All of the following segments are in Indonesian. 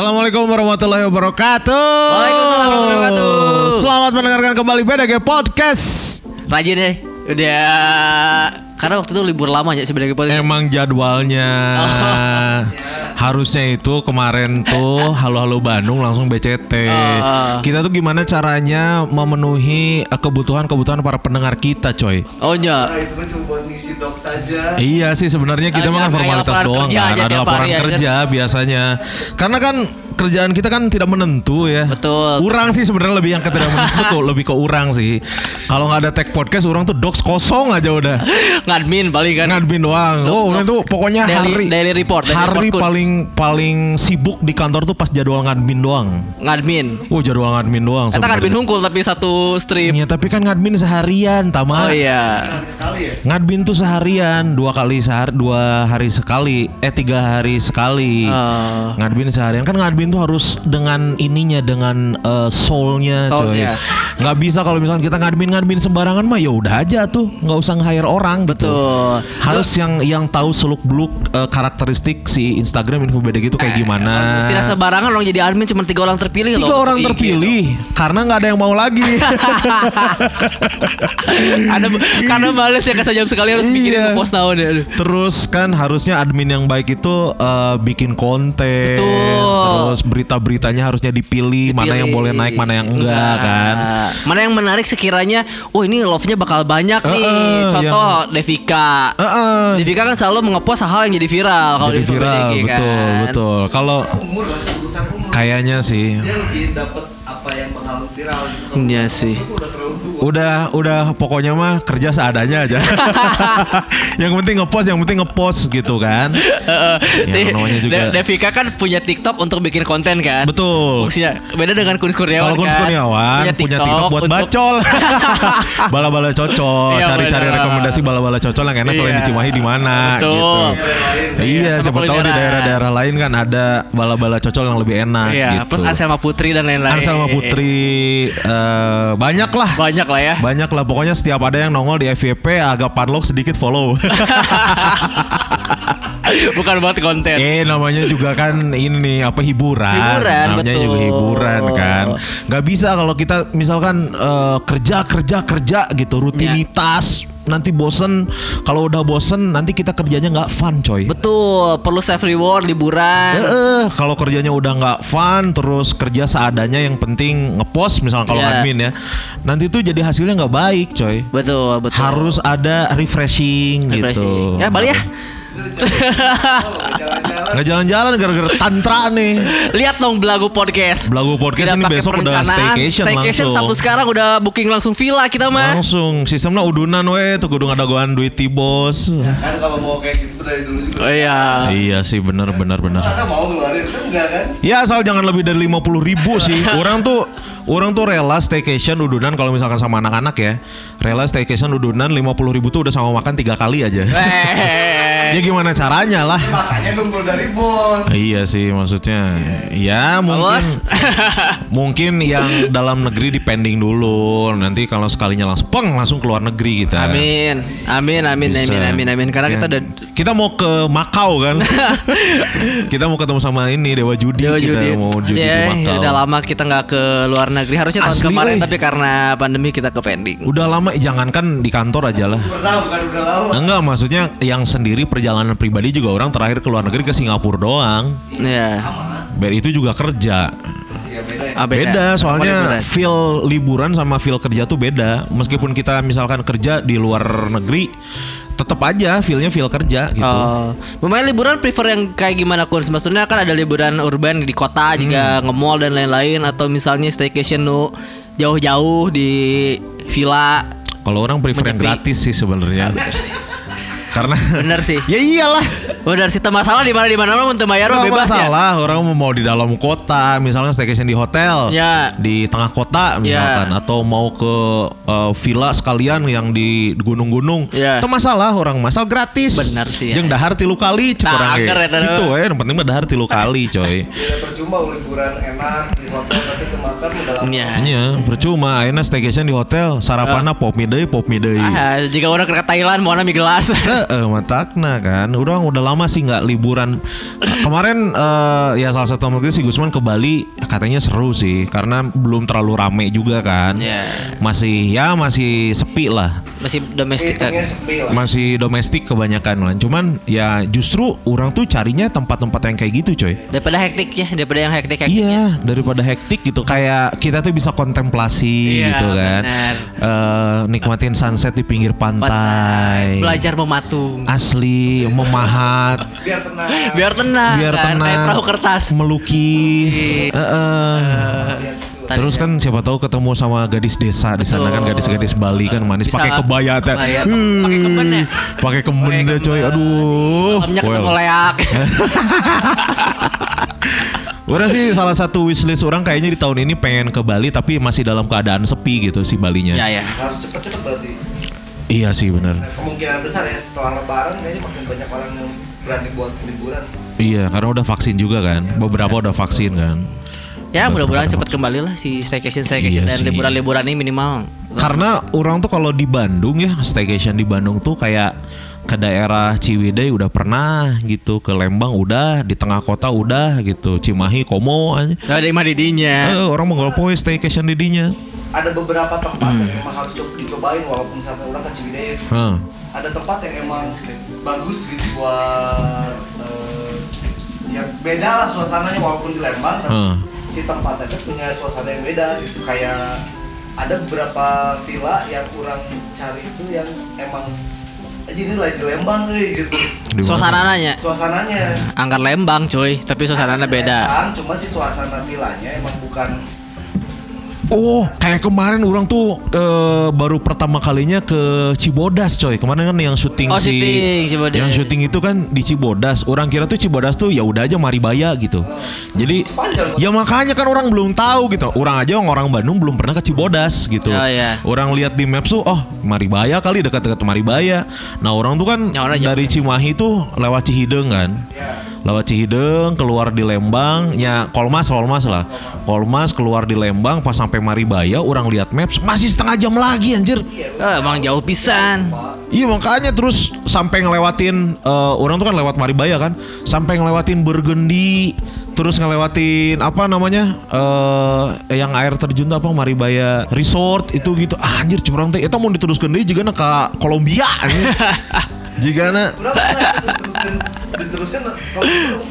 Assalamualaikum warahmatullahi wabarakatuh. Waalaikumsalam warahmatullahi wabarakatuh. Selamat mendengarkan kembali BDG Podcast. Rajin ya. Udah karena waktu itu libur lama ya sebenarnya podcast. Emang jadwalnya harusnya itu kemarin tuh halo-halo Bandung langsung BCT. Oh. Kita tuh gimana caranya memenuhi eh, kebutuhan-kebutuhan para pendengar kita, coy. Oh iya. Nah, itu cuma buat ngisi dok saja. Iya sih sebenarnya kita Ah, mah kan formalitas laporan doang kerja kan, ada laporan hari aja. kerja biasanya. Karena kan kerjaan kita kan tidak menentu ya. Betul. Urang sih sebenarnya lebih yang tidak menentu tuh, lebih ke urang sih. Kalau nggak ada tag podcast, urang tuh docs kosong aja udah. Ngadmin paling kan. Ngadmin doang. Docs, oh, docs. itu pokoknya Daily- hari daily report, daily hari report, paling paling sibuk di kantor tuh pas jadwal ngadmin doang. Ngadmin. Oh, jadwal ngadmin doang. Kita ngadmin hungkul tapi satu strip. Iya, tapi kan ngadmin seharian, Tama. Oh iya. Sekali ya. Ngadmin tuh seharian dua kali sehari dua hari sekali eh tiga hari sekali Oh. ngadmin seharian kan ngadmin tuh harus dengan ininya dengan eh, soulnya coy Soulnya. nggak bisa kalau misalnya kita ngadmin ngadmin sembarangan mah ya udah aja tuh nggak usah nge-hire orang gitu. Betul. harus yang yang tahu seluk beluk karakteristik si Instagram info beda gitu kayak gimana Tidak sembarangan orang jadi admin cuma tiga orang terpilih loh. tiga orang untuk IG. terpilih karena nggak ada yang mau lagi ada karena males ya kesajam sekali harus bikin Iya. post tahun ya. Aduh. Terus kan harusnya admin yang baik itu eh, bikin konten. Betul. Terus berita-beritanya harusnya dipilih, mana yang Dipilih. boleh naik, mana yang enggak, Enggak. kan. Mana yang menarik sekiranya, oh ini love-nya bakal banyak nih. Eh, eh, Contoh Devika. Heeh. Devika kan selalu mengepost hal yang jadi viral kalau Jadi di viral, BDG betul, kan. betul. Kalau urusan umur. kayaknya sih Dia lebih dapat apa yang bakal viral gitu. Kalau Iya sih. udah terlalu tua. udah udah pokoknya mah kerja seadanya aja. yang penting ngepost, yang penting ngepost gitu kan. Heeh. Ya, namanya juga- De- Devika kan punya TikTok untuk bikin konten kan. Betul. Fungsinya beda dengan Kun Kurniawan Kalau Kun kan. Kurniawan punya TikTok buat untuk- bacol. Bala-bala cocol, Iya, cari-cari rekomendasi bala-bala cocol yang enak selain Iya. di Cimahi di mana Betul. gitu. Iya, sama siapa tahu di daerah-daerah lain kan ada bala-bala cocol yang lebih enak Iya, gitu. plus Anselma Putri dan lain-lain. Anselma Putri eh, banyak lah. Banyak lah ya. Banyak lah pokoknya setiap ada yang nongol di FYP agak padlock sedikit follow. Bukan buat konten. eh namanya juga kan ini apa hiburan. Hiburan, namanya betul. juga hiburan kan. Gak bisa kalau kita misalkan eh, kerja kerja kerja gitu rutinitas nanti bosen kalau udah bosen nanti kita kerjanya nggak fun coy. Betul, perlu self reward, liburan. Eh, kalau kerjanya udah nggak fun, terus kerja seadanya yang penting ngepost, misalnya kalau Iya. admin ya, nanti tuh jadi hasilnya nggak baik, coy. Betul, betul. Harus ada refreshing, gitu. Refreshing. Ya, balik ya. Nggak jalan-jalan gara-gara tantra nih. Lihat dong Belagu Podcast. Belagu podcast ini pakai besok udah staycation, Staycation langsung. Sabtu sekarang udah booking langsung villa kita mah. Langsung sistemnya udunan we tuh kudu ada goan duit ti bos. Kan kalau mau kayak gitu dari dulu juga. Oh iya. Iya sih bener bener. Karena mau ngeluarin kan enggak kan? Ya asal jangan lebih dari 50 ribu sih. Orang tuh orang tuh rela staycation udunan kalau misalkan sama anak-anak ya. Rela staycation udunan 50 ribu tuh udah sama makan tiga kali aja. Eh. ya gimana caranya lah. Makanya nunggu dari bos. Iya sih maksudnya ya mungkin Bos. mungkin yang dalam negeri dipending dulu nanti kalau sekalinya langsung peng langsung keluar negeri kita. Amin. Amin amin Bisa. amin amin amin karena Ya. kita udah kita mau ke Makau kan. kita mau ketemu sama ini Dewa Judi Dewa kita Judi. mau judi Ya, di Makau. udah lama kita nggak ke luar negeri. Harusnya tahun Asli, kemarin euy. tapi karena pandemi kita ke pending. Udah lama jangankan di kantor aja lah. Pernah bukan udah lama. Enggak maksudnya yang sendiri perjalanan pribadi juga orang terakhir ke luar negeri ke Singapura doang. Ya. Biar itu juga kerja. Ya beda ya. Ah, Beda, soalnya Liburan. feel liburan sama feel kerja tuh beda. Meskipun kita misalkan kerja di luar negeri, tetap aja feelnya feel kerja gitu. Oh, pemain liburan prefer yang kayak gimana kun? Maksudnya kan ada liburan urban di kota Hmm. juga nge-mall dan lain-lain atau misalnya staycation nu jauh-jauh di villa. Kalau orang prefer yang gratis sih sebenarnya. Karena Bener sih. ya iyalah. Bener sih, masalah di mana di mana mau bayar Nggak bebas ya. masalah orang mau di dalam kota misalnya staycation di hotel Ya. di tengah kota misalkan atau mau ke uh, villa sekalian yang di gunung-gunung Ya. itu masalah orang masal gratis Bener sih, ya. jeung dahar tilu kali cek Nah, agar ya, gitu ya yang penting mah dahar tilu kali coy Tidak percuma liburan enak di hotel tapi kemakan lama. Iya. Nya percuma ayeuna staycation di hotel sarapanna pop mie deui pop mie deui Ah, jika orang ke Thailand mau nami gelas. Eh, matakna kan. Udah udah lama sih nggak liburan. Kemarin eh, ya salah satu gue si Gusman ke Bali katanya seru sih karena belum terlalu rame juga kan. Ya. Masih ya masih sepi lah. Masih domestik. Lah. Masih domestik kebanyakan lah. Cuman ya justru orang tuh carinya tempat-tempat yang kayak gitu coy. Daripada hektik ya, daripada yang hektik hektik. Iya, daripada hektik gitu. Kayak kita tuh bisa kontemplasi Iya, gitu kan. benar. Eh, nikmatin sunset di pinggir pantai. Belajar mematung. Asli, memahat, Biar tenang. Biar tenang. biar kan? tenang. Kayak perahu kertas. Melukis. Iya. Heeh. Tadi Terus ya. kan siapa tahu ketemu sama gadis desa di sana kan gadis-gadis Bali kan manis pakai kebaya teh. kebaya, Uh, pakai kemben ya? Pakai deh coy. Aduh. Malamnya ketemu Well. leak. Udah sih salah satu wishlist orang kayaknya di tahun ini pengen ke Bali tapi masih dalam keadaan sepi gitu si Balinya. ya ya. Harus cepet-cepet berarti. Iya sih bener. Nah, kemungkinan besar ya setelah lebaran kayaknya makin banyak orang yang berani buat liburan sih. Iya karena udah vaksin juga kan. Beberapa udah vaksin kan. Ya Udah mudah-mudahan cepat kembali lah si staycation staycation Iya dan liburan-liburan ini minimal. Karena orang tuh kalau di Bandung ya staycation di Bandung tuh kayak ke daerah Ciwidey udah pernah gitu, ke Lembang udah, di tengah kota udah gitu, Cimahi, Komo aja. Ada imah didinya. Eh, orang mau poe staycation di dinya. Ada beberapa tempat Hmm. yang emang harus coba dicobain walaupun sampai orang ke Ciwidey. Hah. Ada tempat yang emang bagus gitu buat eh, ya beda lah suasananya walaupun di Lembang tapi Hmm. si tempat aja punya suasana yang beda gitu kayak ada beberapa villa yang kurang cari itu yang emang aja ini lagi di Lembang euy gitu Di mana? Suasananya suasananya angkat Lembang cuy, tapi suasananya beda. Lembang, cuma si suasana villanya emang bukan Oh, kayak kemarin orang tuh eh, baru pertama kalinya ke Cibodas, coy. Kemarin kan yang syuting Oh, si syuting Cibodas. yang syuting itu kan di Cibodas. Orang kira tuh Cibodas tuh ya udah aja Maribaya gitu. Jadi ya makanya kan orang belum tahu gitu. Orang aja orang Bandung belum pernah ke Cibodas gitu. Oh, iya. Orang lihat di maps tuh, oh Maribaya kali dekat-dekat Maribaya. Nah orang tuh kan Yang orang dari Cimahi tuh lewat Cihideng kan. Lewat Cihideng keluar di Lembang, ya Kolmas Kolmas lah. Kolmas keluar di Lembang pas sampai Maribaya orang lihat maps masih setengah jam lagi anjir. Eh, emang jauh pisan. Iya makanya terus sampai ngelewatin eh, orang tuh kan lewat Maribaya kan, sampai ngelewatin Burgundy, terus ngelewatin apa namanya eh yang air terjun tuh apa Maribaya Resort itu gitu. Ah, anjir curang teh eta mau diteruskeun deui jigana ka Kolombia anjir. Jigana Udah pernah diteruskan diteruskan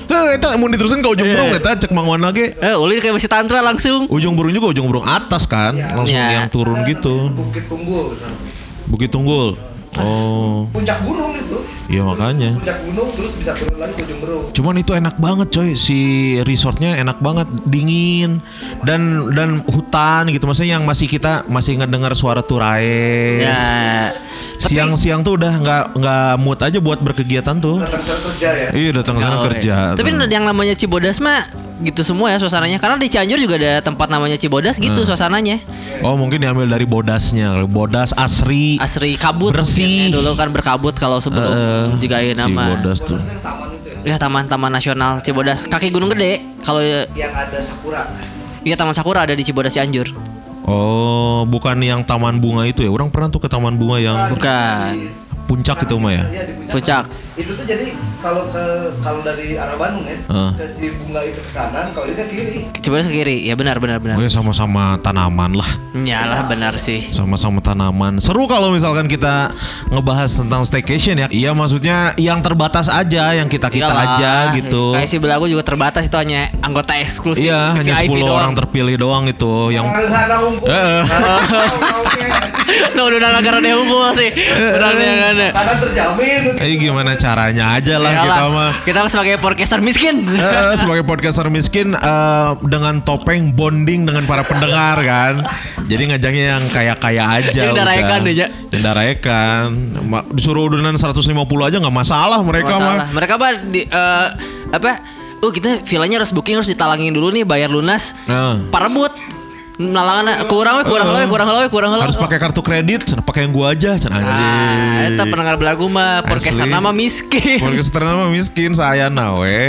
eta mau diteruskeun ka ujung burung eta cek Mang Wana ge. Eh, ulin kayak masih tantra langsung. Ujung burung juga ujung burung atas kan, langsung Iya. yang turun gitu. Bukit Tunggul misalnya. Bukit Tunggul. Oh, Puncak gunung itu. Iya makanya. Puncak gunung terus bisa turun lagi ke ujung burung. Cuman itu enak banget coy si resortnya enak banget dingin dan dan hutan gitu maksudnya yang masih kita masih ngedengar suara turai. Ya. Tapi- Siang-siang tuh udah nggak nggak mood aja buat berkegiatan tuh. Datang sana kerja ya. Iya datang sana Oh, kerja. Tapi tuh. yang namanya Cibodas mah gitu semua ya suasananya. Karena di Cianjur juga ada tempat namanya Cibodas gitu suasananya. oh mungkin diambil dari bodasnya, bodas asri. Asri kabut Bersih. mungkin ya, dulu kan berkabut kalau sebelum Juga nama. Cibodas tuh. Ya. Taman-taman nasional Cibodas. Kaki Gunung Gede. Kalau ya Yang ada sakura. iya Taman Sakura ada di Cibodas Cianjur. Oh, bukan yang taman bunga itu ya. Orang pernah tuh ke taman bunga yang Bukan. puncak itu mah ya. Iya Puncak. Itu tuh jadi kalau ke kalau dari arah Bandung ya, Ah. ke si bunga itu ke kanan, kalau ini ke kiri. Cibodas ke kiri. Ya benar benar benar. Oh, ya sama-sama tanaman lah. Iyalah benar sih. sama-sama tanaman. Seru kalau misalkan kita ngebahas tentang staycation ya. Iya maksudnya yang terbatas aja, yang kita-kita Iyalah. aja gitu. Kayak si Belagu juga terbatas itu hanya anggota eksklusif. Iya, hanya VIP 10 doang. orang terpilih doang itu yang sana unggul. Eh. Udah negara dia unggul sih. Kan. Karena terjamin. Eh gimana caranya aja lah Iyalah, kita mah. Kita sebagai podcaster miskin. Eh, sebagai podcaster miskin eh, dengan topeng bonding dengan para pendengar kan. Jadi ngajaknya yang kaya-kaya aja daraekan udah. aja. Ma- Disuruh urunan 150 aja nggak masalah mereka Masalah. mah. Mereka mah di eh, apa? Oh kita villanya harus booking harus ditalangin dulu nih bayar lunas. Nah. Parebut. Nalangan kurang we kurang we kurang we kurang we. Harus pakai kartu kredit, cenah pakai yang gua aja, cenah Ah, eta pendengar belagu mah podcaster Asli. nama miskin. Podcaster nama miskin saya nawe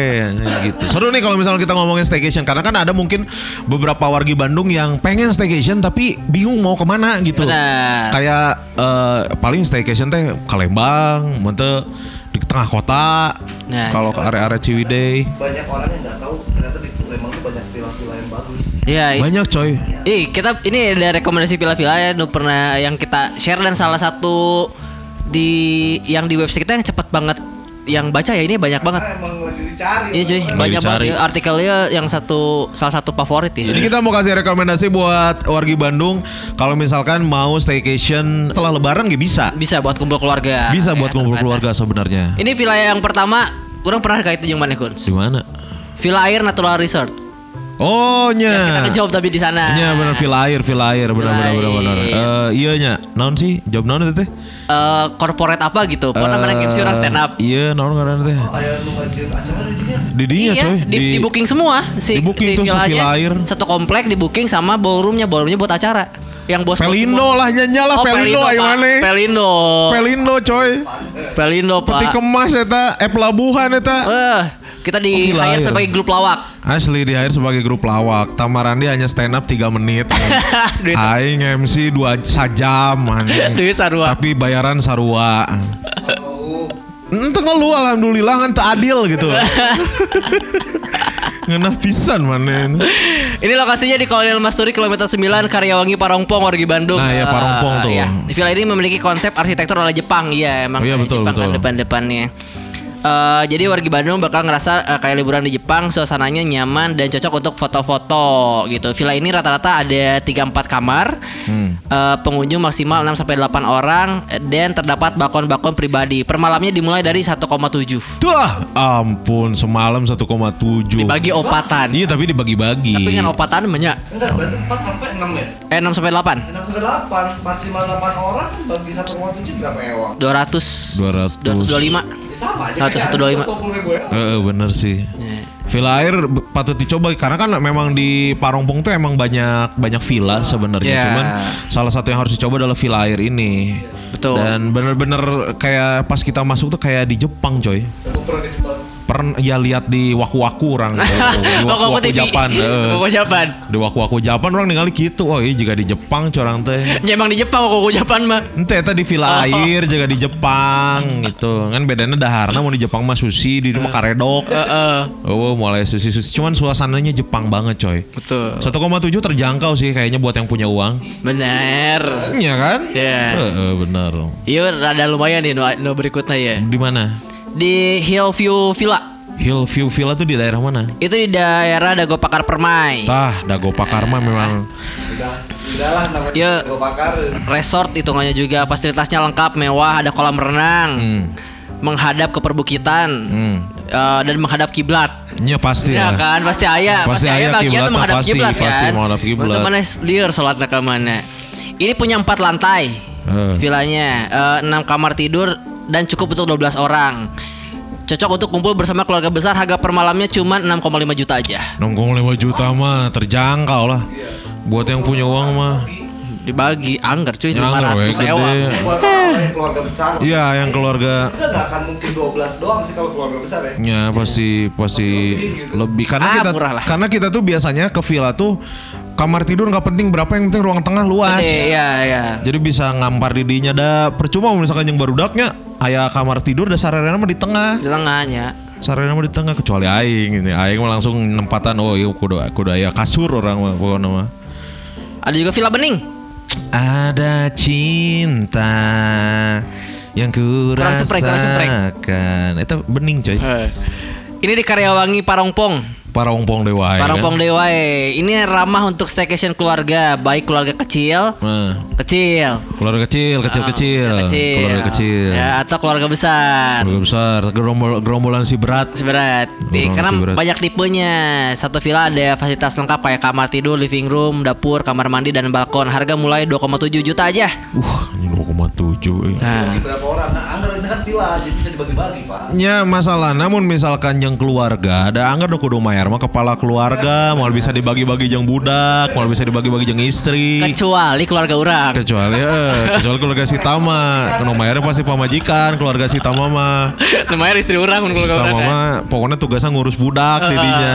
gitu. Seru nih kalau misalnya kita ngomongin staycation karena kan ada mungkin beberapa wargi Bandung yang pengen staycation tapi bingung mau ke mana gitu. Benar. Kayak eh, paling staycation teh ke Lembang, mente di tengah kota. Nah, Kalau ke area-area Ciwidey banyak orang yang nggak tahu ternyata di Lembang tuh banyak villa-villa yang bagus Iya, banyak coy. Ih, kita ini ada rekomendasi villa-villa ya, nu pernah yang kita share dan salah satu di yang di website kita yang cepat banget yang baca ya ini banyak banget. lagi dicari Iya cuy, banyak dicari. banget ya, artikelnya yang satu salah satu favorit ya. Jadi kita mau kasih rekomendasi buat wargi Bandung kalau misalkan mau staycation setelah lebaran gak bisa. Bisa buat kumpul keluarga. Bisa Ya, buat kumpul terbatas. keluarga sebenarnya. Ini villa yang pertama, kurang pernah kait yang mana Kun? Di mana? Villa Air Natural Resort. Oh nya. Ya, kita ngejawab tapi di sana. Iya benar villa air, villa air, benar benar benar benar. Eh iya nya, naon sih? Job naon itu teh? Eh, corporate apa gitu? Pokoknya mana MC orang stand up. Iya, naon ngaranna teh? nu ngajian acara di dinya Di dinya iya, coy, di, di booking semua si, di booking si tuh, si Air. Satu komplek di booking sama ballroomnya, ballroomnya buat acara. Yang bos Pelindo lah nyanya lah Oh, Pelindo ayo mana? Pelindo. Pelindo coy. Pelindo, Peti Pak. kemas eta, eh pelabuhan eta. Eh, kita di Oh, hire Air. sebagai grup lawak. Asli di air sebagai grup lawak. Tamarandi hanya stand up 3 menit. Aing MC 2 sajam. Duit sarua. Tapi bayaran sarua. Ente ngeluh alhamdulillah kan tak adil gitu. Ngenah pisan mana Ini lokasinya di Kolonel Masturi kilometer 9 Karyawangi Parongpong Wargi Bandung. Nah, iya, Parongpong Eh, tuh. iya. Villa ini memiliki konsep arsitektur ala Jepang. Iya, emang Oh, iya, betul, Jepang kan betul. depan-depannya. Eh, jadi wargi Bandung bakal ngerasa eh, kayak liburan di Jepang, suasananya nyaman dan cocok untuk foto-foto gitu. Villa ini rata-rata ada 3-4 kamar. Hmm. Eh, pengunjung maksimal 6 sampai 8 orang dan terdapat balkon-balkon pribadi. Per malamnya dimulai dari 1,7. Tuh ampun semalam 1,7 Dibagi opatan. Iya tapi dibagi-bagi Tapi kan opatan banyak. enggak berarti 4 sampai 6 ya Eh 6 sampai 8. 6 sampai 8 maksimal 8 orang bagi 1,7 berapa ewang 200 200. 225 ya sama aja Satu- satu dua lima. 120 ribu ya Eh, bener sih Ya. Villa air patut dicoba karena kan memang di Parongpong tuh emang banyak banyak villa sebenarnya Ya. cuman salah satu yang harus dicoba adalah villa air ini Betul. dan bener-bener kayak pas kita masuk tuh kayak di Jepang coy aku pernah di Jepang pernah ya lihat di waku-waku orang di waku-waku Japan eh. Koko Japan di waku-waku Japan orang ningali gitu oh iya juga di Jepang corang teh Ya emang di Jepang Koko Japan mah Ente eta di Villa Oh. Air juga di Jepang gitu. Kan bedanya daharna mau di Jepang mah sushi, di rumah karedok. Heeh. Oh, mulai sushi-sushi. Cuman suasananya Jepang banget, coy. Betul 1,7 terjangkau sih kayaknya buat yang punya uang. Bener Iya kan? Iya. Heeh, bener. Iya rada lumayan nih no, no berikutnya ya Di mana? Di Hillview Villa Hillview Villa tuh di daerah mana? Itu di daerah Dago Pakar Permai Tah, Dago Pakarma memang udah udah lah namanya Ya. gue bakar Resort hitungannya juga Fasilitasnya lengkap mewah Ada kolam renang hmm. Menghadap ke perbukitan Hmm. eh, Dan menghadap kiblat Iya pasti Ya ya. kan pasti ayah Pasti aya bagian kiblat tuh menghadap mah pasti, kiblat kan. pasti menghadap kiblat. Teman-teman liur sholatnya ke mana. Ini punya empat lantai. Eh. Villanya eh, enam kamar tidur dan cukup untuk 12 orang. Cocok untuk kumpul bersama keluarga besar. Harga per malamnya cuma 6,5 juta aja. 6,5 juta mah terjangkau lah. Buat yang punya uang mah. Dibagi anggar cuy Ya, anggar, 500 we, gede. ewa. buat orang yang keluarga besar Iya, yang keluarga kita nggak akan mungkin 12 doang sih kalau keluarga besar ya Ya pasti pasti lebih karena Ah, kita murah lah. karena kita tuh biasanya ke villa tuh kamar tidur nggak penting berapa yang penting ruang tengah luas. Gede, ya ya. Jadi bisa ngampar di dinya ada percuma misalkan yang baru daknya aya kamar tidur da sararena mah di tengah. Di tengahnya. Sararena mah di tengah kecuali aing ini. Aing mah langsung nempatan oh iya kudu kudu aya kasur orang mah pokoknya mah. Ada juga Villa Bening. Ada cinta yang ku Kurang rasakan. Itu bening coy. Ini di Karyawangi Parongpong. Parongpong dewa ya Parongpong kan? Dewa. Ini ramah untuk staycation keluarga, baik keluarga kecil, Nah. kecil, Keluarga kecil, kecil, kecil, Ah, kecil. keluarga kecil, Ya, atau keluarga besar. keluarga besar, gerombol, gerombolan si berat. Seberat. Di, Orang karena masih berat. banyak tipenya. Satu villa ada fasilitas lengkap kayak kamar tidur, living room, dapur, kamar mandi dan balkon. Harga mulai 2,7 juta aja. Uh, ini 2,7. eh. Nah, berapa orang nah, anggar ini kan villa jadi bisa dibagi-bagi pak Ya masalah, namun misalkan yang keluarga, ada anggar do kudu mayar mah kepala keluarga, mau bisa dibagi-bagi jeung budak, mau bisa dibagi-bagi jeung istri. Kecuali keluarga orang. Kecuali eh, kecuali keluarga si Tama, nu mayarnya pasti pamajikan, keluarga si Tama mah. Namanya istri orang keluarga Tama orang. mah pokoknya tugasnya ngurus budak didinya.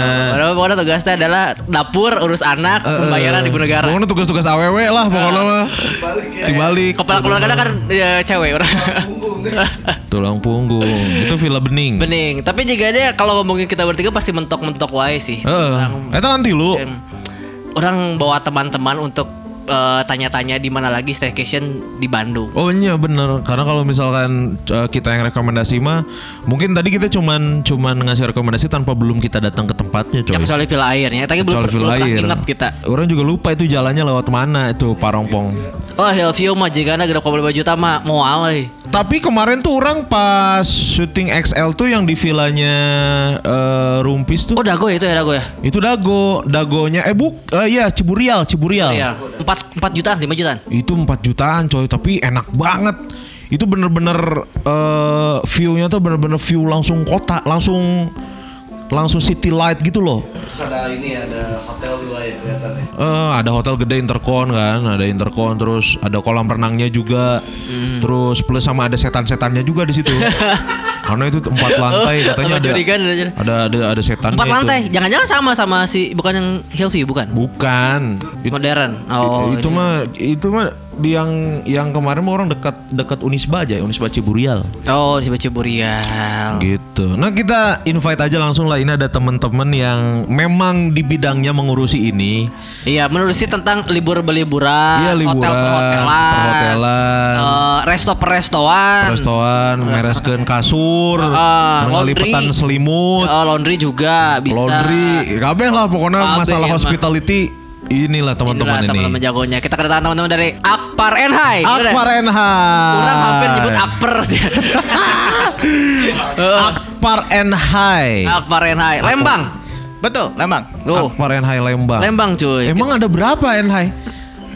Pokoknya tugasnya adalah dapur, urus anak, pembayaran ibu negara. Pokoknya tugas-tugas AWW lah pokoknya mah. balik ya Dibalik. Kepala keluarga kan ya, cewek orang. Tulang punggung. Itu villa bening. Bening. Tapi juga dia kalau ngomongin kita bertiga pasti mentok-mentok wae sih. Heeh. Orang- Eta nanti lu. Orang bawa teman-teman untuk eh, tanya-tanya di mana lagi staycation di Bandung. Oh iya bener karena kalau misalkan uh, kita yang rekomendasi mah mungkin tadi kita cuman cuman ngasih rekomendasi tanpa belum kita datang ke tempatnya coy. Ya kecuali Villa Airnya. Tadi belum, Villa pernah Air. ingat kita. Orang juga lupa itu jalannya lewat mana itu Parongpong. Oh Hillview mah jika ada gerap juta mah mau alay. Tapi kemarin tuh orang pas syuting XL tuh yang di villanya eh, Rumpis tuh Oh dago ya itu ya dago ya. itu dago dagonya eh buk eh, iya Ciburial Ciburial. Iya. Empat empat jutaan, lima jutaan. Itu 4 jutaan coy tapi enak banget. Itu bener-bener eh, view-nya tuh bener-bener view langsung kota langsung langsung city light gitu loh. terus ada ini ada hotel juga ya kelihatannya Eh, ada hotel gede intercon kan, ada intercon terus ada kolam renangnya juga, Hmm. terus plus sama ada setan-setannya juga di situ. Karena itu empat lantai katanya Sama ada, ada- ada ada ada setannya Empat itu. lantai. Jangan-jangan sama sama si bukan yang Hillview bukan? Bukan. It- Modern. Oh. itu ini. mah itu mah di yang yang kemarin mah orang dekat dekat Unisba aja, Unisba Ciburial. Oh, di Ciburial. Gitu. Nah kita invite aja langsung lah. Ini ada teman-teman yang memang di bidangnya mengurusi ini. Iya, menurut sih tentang libur beliburan, Iya liburan, hotel perhotelan, perhotelan, eh, resto perestoan, restoran, mereskeun kasur, ngalipetan laundry. selimut, eh, laundry juga bisa. laundry, kabeh lah pokoknya masalah ya, hospitality inilah teman-teman ini. teman-teman jagonya. Kita kedatangan teman-teman dari Akpar Enhai. Akbar NH. Orang hampir nyebut Akper sih. Akbar NH. Akpar Enhai. Lembang. Betul, Lembang. Akbar NH Lembang. Lembang cuy. Emang ada berapa NH?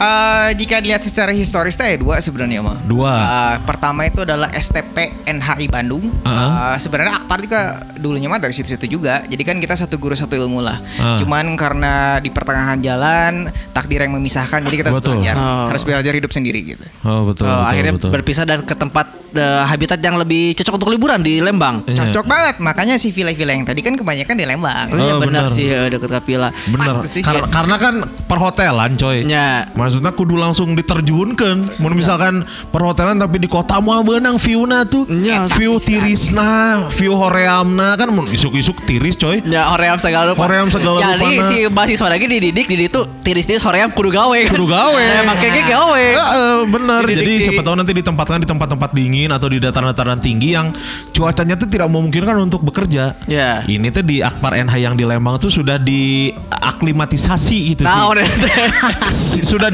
Eh, jika dilihat secara historis teh dua sebenarnya mah. Dua. Eh, pertama itu adalah STP NHI Bandung. Uh-uh. Eh, sebenarnya Akpar juga dulunya mah dari situ-situ juga. Jadi kan kita satu guru satu ilmu lah. Ah. Cuman karena di pertengahan jalan takdir yang memisahkan, jadi kita harus Betul. belajar, Oh. harus belajar hidup sendiri gitu. Oh betul. Oh, betul, akhirnya betul. berpisah dan ke tempat eh, habitat yang lebih cocok untuk liburan di Lembang. Iya. Cocok banget, makanya si villa-villa yang tadi kan kebanyakan di Lembang. Oh, iya Oh, benar benar. sih eh, dekat Kapila. Sih. Kar- Karena kan perhotelan coy. Ya. Maksudnya kudu langsung diterjunkan. Mau misalkan perhotelan tapi di kota mah benang view-na tuh. Nya, view tirisna, view horeamna kan mun isuk-isuk tiris coy. Ya hoream segala rupa. Hoream segala Jadi rupana. si mahasiswa lagi dididik di itu tiris-tiris hoream kudu gawe kan. Kudu gawe. Nah, emang kayak gawe. Ya, eh, bener. Dididik Jadi di- siapa tahu nanti ditempatkan di tempat-tempat dingin atau di dataran-dataran tinggi yang cuacanya tuh tidak memungkinkan untuk bekerja. Ya. Ini tuh di Akbar NH yang di Lembang tuh sudah diaklimatisasi gitu sih. Tahu deh.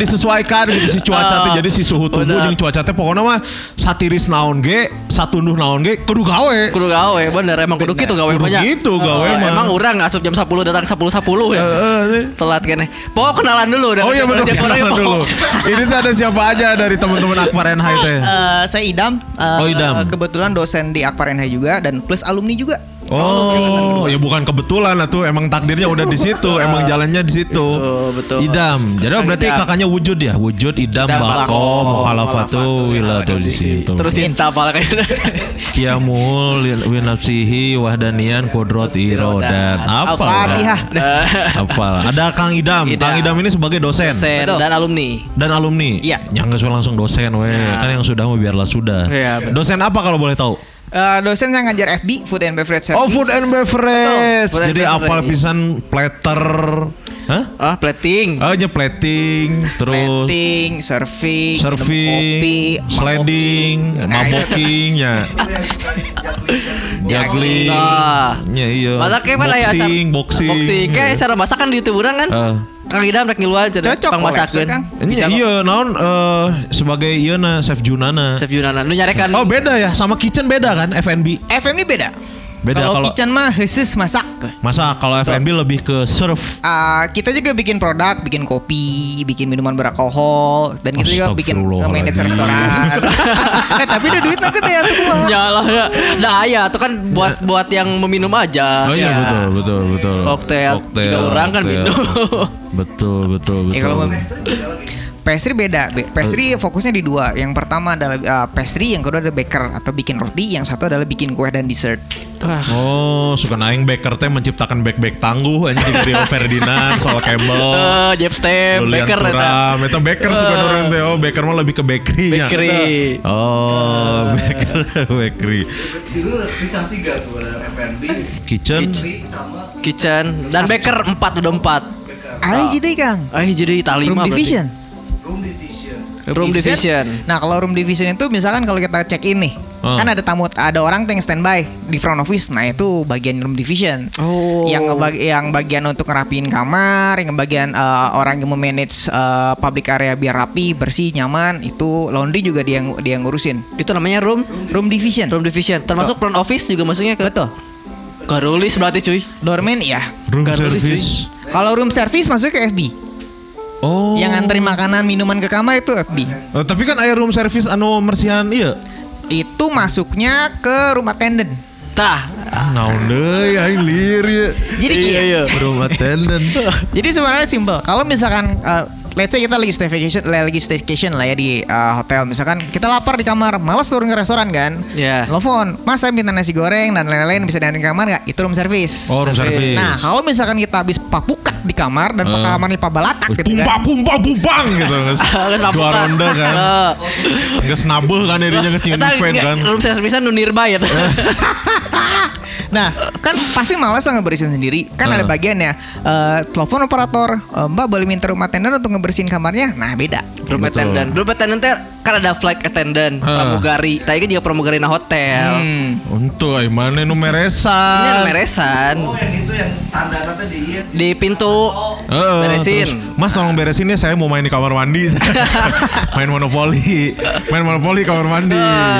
Disesuaikan gitu si cuaca teh Oh, jadi si suhu tubuh jeung cuaca teh pokoknya mah satiris naon ge satunduh naon ge kudu gawe kudu gawe bener emang kudu gitu gawe Kudu banyak. gitu gawe mah. Emang orang asup jam 10 datang 10 10 ya. Eh, eh, Telat kene. Pokok kenalan dulu oh iya siapa orangnya, kenalan dulu pokok. ini tuh ada siapa aja dari teman-teman Akbar NH teh Eh, saya Idam. Eh, Oh, Idam. Kebetulan dosen di Akpar NHI juga dan plus alumni juga. Oh, ya bukan kebetulan lah tuh, emang takdirnya udah di situ, emang jalannya di situ. Betul, betul. Idam. Jadi Kang berarti Idam. kakaknya wujud ya, wujud idam, Idam, bako, mukhalafatu, wiladul di situ. Terus cinta apa kayaknya. Kiamul winafsihi wahdanian kodrot irodan. Apa? Al-Fatihah. Apa? Ada Kang Idam. Idam. Kang Idam ini sebagai dosen Dosen Betul. dan alumni. dan alumni. Iya. Yang nggak langsung dosen, weh. Kan yang sudah mau biarlah sudah. Iya, dosen apa kalau boleh tahu? Eh, dosen yang ngajar FB, Food and Beverage Service. Oh, food and beverage. Food and Jadi beverage. apal pisan platter. Hah? Ah, plating. Oh, aja plating, terus Plating, serving, serving, kopi, sliding, maboking. ya, juggling. Nah. Ya iya. Masa kayak mana ya? Boxing, boxing. Boxing. Kayak cara masak kan di YouTube orang kan. Eh. Kang Idam rek ngiluan cenah Cocok masakeun. Bisa kok. iya, naon eh, sebagai iya na chef Junana. Chef Yunana nu nyarekan Oh beda ya, sama kitchen beda kan. FM ini beda. Beda Kalau kalau kitchen mah khusus masak. masa kalau F&B lebih ke serve. Ah, kita juga bikin produk, bikin kopi, bikin minuman beralkohol, dan kita juga bikin manage restoran. eh, tapi udah duit gede ya tuh gua. Nyalah ya. Nah ya, itu kan buat buat yang meminum aja. Oh iya Ya. betul betul betul. Koktail, tiga orang kan minum. Betul betul betul. Ya kalau mau- pastry beda. Be- Pastry fokusnya di dua. Yang pertama adalah ah, pastry, yang kedua adalah baker atau bikin roti, yang satu adalah bikin kue dan dessert. Oh, suka naing baker teh menciptakan back-back tangguh anjing Rio Ferdinand, Sol Campbell. Eh, Jeff Stem, Baker eta. Turam, itu baker suka nurun teh. Oh, baker mah lebih ke bakery-nya. Bakery. Oh, baker bakery. Dulu ada pisah tiga tuh ada F&B, Kitchen. Kitchen sama Kitchen dan Baker empat udah empat. Ah, jadi Kang. Ah jadi Itali Room mah berarti. Room division. Room division. Nah, kalau room division itu misalkan kalau kita check in nih, Ah. kan ada tamu, ada orang tuh yang standby di front office. Nah, itu bagian room division. Oh. Yang yang bagian untuk ngerapiin kamar, yang bagian eh, orang yang memanage eh, public area biar rapi, bersih, nyaman, itu laundry juga dia yang dia yang ngurusin. Itu namanya room Room division. room division. Termasuk front office juga maksudnya ke Betul. Karulis berarti cuy. Doorman ya. Room Garulis, service. Kalau room service masuk ke FB. Oh. Yang nganterin makanan, minuman ke kamar itu FB. Oh, tapi kan air room service anu mersihan iya. Itu masuknya ke room attendant. Tah. Ah, naon deui aing lir ya. Jadi Iya, gini, iya. Room attendant. Jadi sebenarnya simple. Kalau misalkan uh, let's say kita lagi staycation lagi staycation lah ya di uh, hotel misalkan kita lapar di kamar, malas turun ke restoran kan? Iya. Telepon, "Mas saya minta nasi goreng dan lain-lain bisa diantarin ke kamar nggak?" Itu room service. Oh, room Service. service. Nah, kalau misalkan kita habis papukat di kamar dan Eh. kamarnya pabalatak gitu Pumpa kan. pumpa pumpang gitu Dua ronde kan. Eh. Geus nabuh kan dirinya Eta event kan. room service nu nearby ya. Nah, kan pasti malas lah ngebersihin sendiri. Kan Eh. ada bagiannya eh, telepon operator, eh, "Mbak boleh minta room attendant untuk ngebersihin kamarnya?" Nah, beda. Room Betul. attendant. Room attendant teh kan ada flight attendant, Ah. pramugari. Tadi kan juga pramugari na hotel. Hmm. Untuk ay mana nu Ini ada meresan. meresan Oh yang itu yang tanda nanti di iya. di pintu. Heeh, Beresin. terus, Mas tolong beresin ya saya mau main di kamar mandi. main monopoli. Main monopoli kamar mandi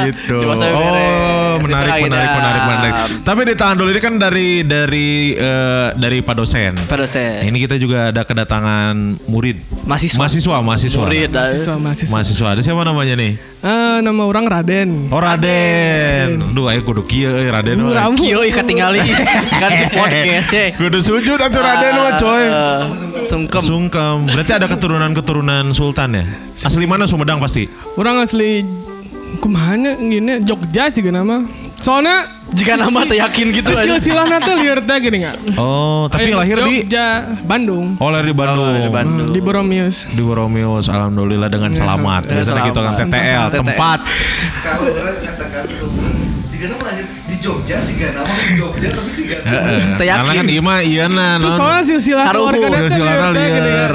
gitu. Oh, menarik menarik Aida. menarik menarik. Tapi ditahan dulu ini kan dari dari eh, dari Pak dosen. Pak dosen. Ini kita juga ada kedatangan murid. Mahasiswa. Mahasiswa, mahasiswa. Murid. ah. mahasiswa mahasiswa Mahasiswa. Ada siapa namanya nih? Eh, nama orang Raden Oh Raden. Duh, ayo kudu kieu euy Raden. Uh. Kio ikat tinggali kan di podcast ya. Kudu sujud atuh Raden mah coy. Eh, Sungkem. Sungkem. Berarti ada keturunan-keturunan sultan ya? Asli mana Sumedang pasti? orang asli kumahanya gini Jogja sih nama soalnya Jika nama tuh yakin gitu aja. silsilahnya tuh liar teh gini nggak Oh, tapi Ayo, lahir di Jogja Bandung Oh, lahir di Bandung. Oh, lahir di Bandung. di Boromius Di Boromius, alhamdulillah dengan selamat. Ya, Biasanya kita kan selamat. TTL, tempat. Kalau orang rasakan itu si Gana mah lahir di Jogja, si Gana mah di Jogja tapi si Gana Heeh. Teu yakin. Karena kan Ima iya nah. Terus non. soalnya silsilah keluarga teh Silsilah liar.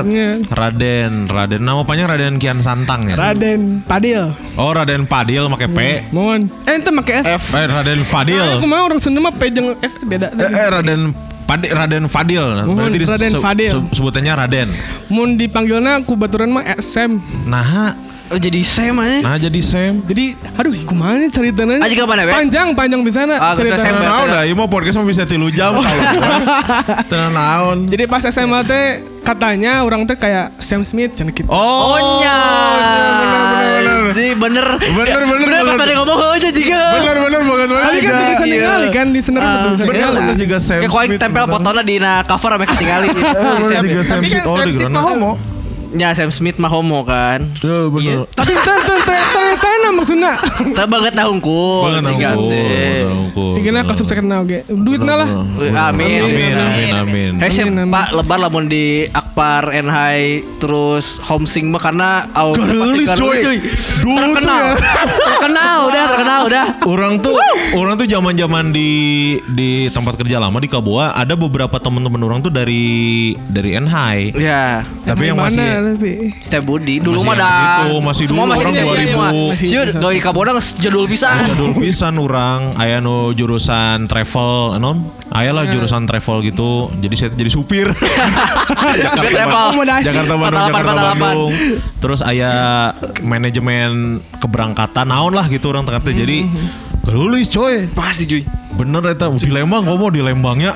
Raden, Raden. Nama panjang Raden Kian Santang ya? Raden Padil Oh, Raden Fadil pakai P. mohon eh itu make F F. Eh, Raden Fadil. Nah, ke mana orang Sunda mah P jeung F beda Eh, eh, Raden Padi, Raden Fadil. Mohon, Raden Fadil. sebutannya Raden. mun dipanggilnya ku baturan mah SM Nah, Oh jadi saya mah. nah jadi Sam. jadi aduh nih ceritanya Aja kapan ya, panjang panjang bisa Ah, geus cerita SM. Tenang naon dah, ieu mah podcast mah bisa tilu jam kalau Tenang naon. Jadi pas SMA teh katanya orang teh kayak Sam Smith cenah gitu. Oh, Oh nya. bener, Jadi bener. Bener, Ya, bener, Bener pas bener. tadi ngomong aja juga. bener bener banget banget. Tapi kan bisa iya. ningali kan di sener Ah, betul bisa Bener ningali. bener juga Sam Kayak kau Smith, tempel bener. fotonya di na cover sampai ketinggali. Eh, bener Sam, juga ya. Sam Tapi kan Smith. Oh, Sam di Smith gerana. mah homo. Ya Sam Smith mah homo kan. Ya. Tapi teh teh teh na maksudna. Tapi banget tahunku. Banget. Si gena kasusnya kena oge. Duitna lah. Amin. Amin amin amin. Hei amin. Pak lebar lamun di Akbar Enhai terus homesing mah karena awal Garulis, coy. Dulu tuh terkenal, ya. terkenal udah terkenal udah. Orang tuh orang tuh zaman-zaman di di tempat kerja lama di Kaboa ada beberapa teman-teman orang tuh dari dari NHI. Ya, Tapi yang Mana, masih tapi Setiap Budi dulu mah dah. masih semua dulu, masih orang di sini 2000. semua. Masih gawe di geus jadul pisan. Jadul pisan orang aya nu jurusan travel non aya lah jurusan travel gitu jadi saya jadi supir. Jakarta Bandung 48, Jakarta 48. Bandung terus aya manajemen keberangkatan naon lah gitu orang tengah jadi gerulis coy Pasti cuy. Bener eta di Lembang ngomong di Lembangnya.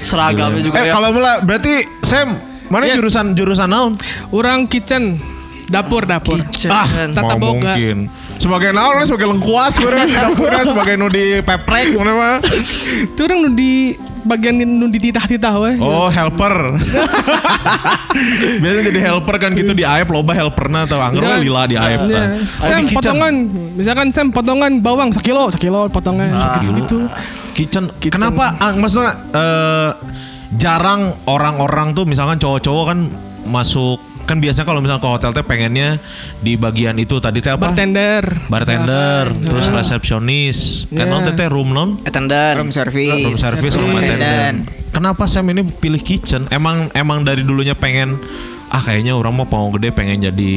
Seragamnya juga eh ya. kalau mula berarti Sam mana Yes. jurusan jurusan naon? Orang kitchen, dapur dapur. Ah, Tata mau boga. mungkin. Sebagai naon we, sebagai lengkuas di dapurnya sebagai nu di peprek mana mah. Itu orang nu di bagian nu di titah-titah weh. Oh, helper. Biasanya jadi helper kan gitu di AEP loba helperna atau anggar lila di AEP. Oh, Sam kitchen. potongan, misalkan Sam potongan bawang sekilo, sekilo potongan gitu gitu. Kitchen. Kitchen. Kenapa ah, maksudnya eh, jarang orang-orang tuh misalkan cowok-cowok kan masuk kan biasanya kalau misalnya ke hotel teh pengennya di bagian itu tadi teh apa? Bartender. Bartender, terus resepsionis. Kan Iya. non teh room non? Attendant. Room service. Room service, room attendant. Kenapa Sam ini pilih kitchen? Emang emang dari dulunya pengen ah kayaknya orang mau mau gede pengen jadi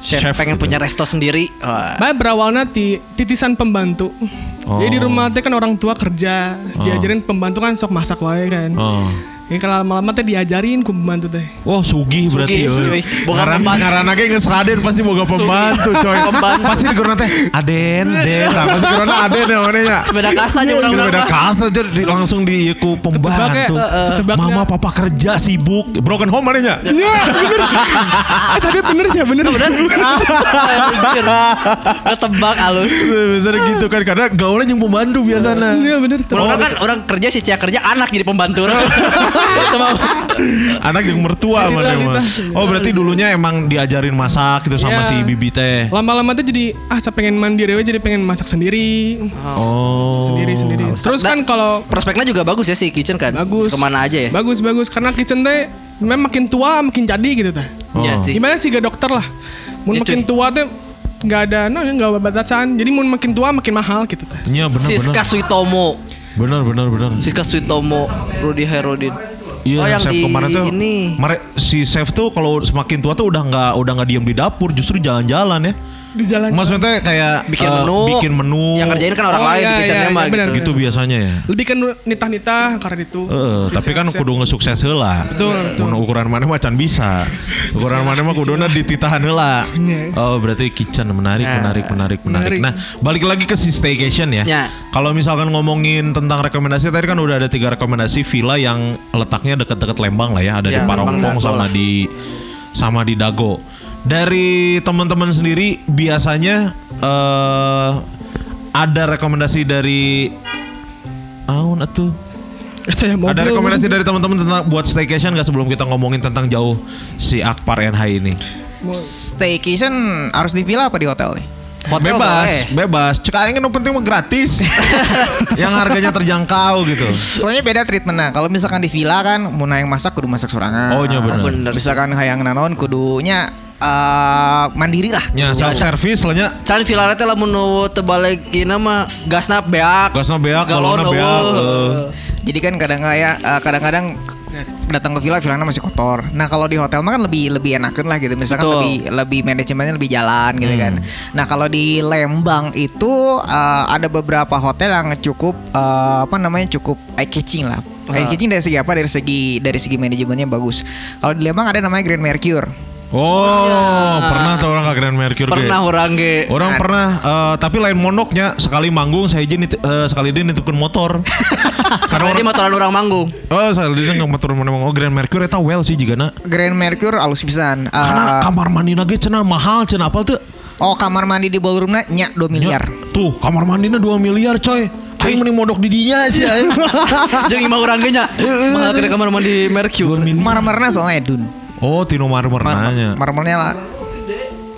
Chef, pengen gitu. punya resto sendiri. Wah. Baik berawalnya ti, titisan pembantu. Oh. Jadi di rumah teh kan orang tua kerja, diajarin pembantu kan sok masak wae kan. Oh. Jadi kalau lama-lama teh diajarin ku pembantu teh. Oh sugih berarti Sugih. Boga Ngaran pembantu. ngaranna ge geus Raden pasti boga pembantu coy. Pembantu. Pasti di corona teh Aden, Den. Nah, pasti di corona Aden ya mana nya. Sepeda kasta aja orang-orang. Beda mah. kasa aja langsung di ku pembantu. Ketebak ya, ketebaknya. Mama papa kerja sibuk. Broken home mana nya? Iya, bener. eh tapi bener sih ya bener. Anjir. Ketebak alus. Bisa gitu kan karena gaulnya yang pembantu biasanya. Iya bener. Orang kan orang kerja sih Cia kerja anak jadi pembantu. Anak yang mertua mana Realita. emang. Oh berarti dulunya emang diajarin masak gitu sama Iya. si bibi teh. Lama-lama tuh jadi ah saya pengen mandiri aja jadi pengen masak sendiri. Oh. Sendiri sendiri. Terus kan kalau Prospeknya juga bagus ya si kitchen kan. bagus Ke mana aja ya? Bagus bagus karena kitchen teh memang makin tua makin jadi gitu teh. Iya Oh. sih. Gimana sih gak dokter lah. Mun Ya, makin cuy. tua teh nggak ada no nggak ada batasan. Jadi mun makin tua makin mahal gitu teh. Iya benar Siska benar. Suitomo. Benar benar benar. Siska Suitomo, Rudy Herodin. Iya, oh yang chef di kemarin tuh. ini. Mare, si chef tuh kalau semakin tua tuh udah nggak udah nggak diem di dapur, justru jalan-jalan ya. Di jalan. Maksudnya kayak Bikin eh, menu. bikin menu. Yang ngerjain kan orang Oh, lain iya, di kitchennya iya, mah iya, benar. gitu. gitu biasanya ya. Lebih kan nitah-nitah karena itu. Eh, tapi kan kudu ngesukses heula. Betul, betul. Mun ukuran mana mah can bisa. Ukuran mana mah kuduna dititahan heula. Iya. Oh, berarti kitchen menarik, menarik, menarik, menarik. Menarik. Nah, balik lagi ke si staycation ya. Ya. Kalau misalkan ngomongin tentang rekomendasi tadi kan udah ada tiga rekomendasi villa yang letaknya dekat-dekat Lembang lah ya, ada Ya, di Parongpong sama di sama di Dago. Dari teman-teman sendiri biasanya eh ada rekomendasi dari Aun atuh. Ada rekomendasi dari teman-teman tentang buat staycation gak sebelum kita ngomongin tentang jauh si Akpar NH ini? Staycation harus di villa apa di hotel nih? Hotel bebas, boleh. bebas. Cek aing yang penting mah gratis. yang harganya terjangkau gitu. Soalnya beda treatmentnya. Kalau misalkan di villa kan, mau yang masak kudu masak sorangan. Oh, iya bener. Bener. Misalkan hayang nanon kudunya eh mandiri lah. Ya self service lah Can villa teh lamun nu teu balik ieu mah gasna beak. Gasna beak, galonna beak, eh. Jadi kan kadang ya eh, kadang-kadang datang ke villa villanya masih kotor. Nah kalau di hotel mah kan lebih lebih enakan lah gitu. Misalkan Betul. lebih lebih manajemennya lebih jalan gitu Hmm. kan. Nah kalau di Lembang itu eh, ada beberapa hotel yang cukup eh, apa namanya cukup eye catching lah. Eye catching dari segi apa? Dari segi dari segi manajemennya bagus. Kalau di Lembang ada namanya Grand Mercure. Oh, pernah tuh orang ke Grand Mercure ge. Pernah orang ge. Orang pernah, eh, tapi lain monoknya sekali manggung saya izin eh, sekali dia nitipkan motor. Karena dia motoran orang manggung. oh, sekali dia nggak motor mana Oh, Grand Mercure eta well sih juga na. Grand Mercure alus pisan. Eh, Karena kamar mandi ge cenah mahal cenah apa tuh? oh kamar mandi di ballroomnya nya 2 miliar. Tuh, kamar mandinya 2 miliar coy. Aing mending modok di dinya sih aing. Jeung imah urang ge nya. Mahal kena kamar mandi Mercure. Marmernya soalnya Edun. Oh, Tino Marmer Mar- nanya. marmernya lah.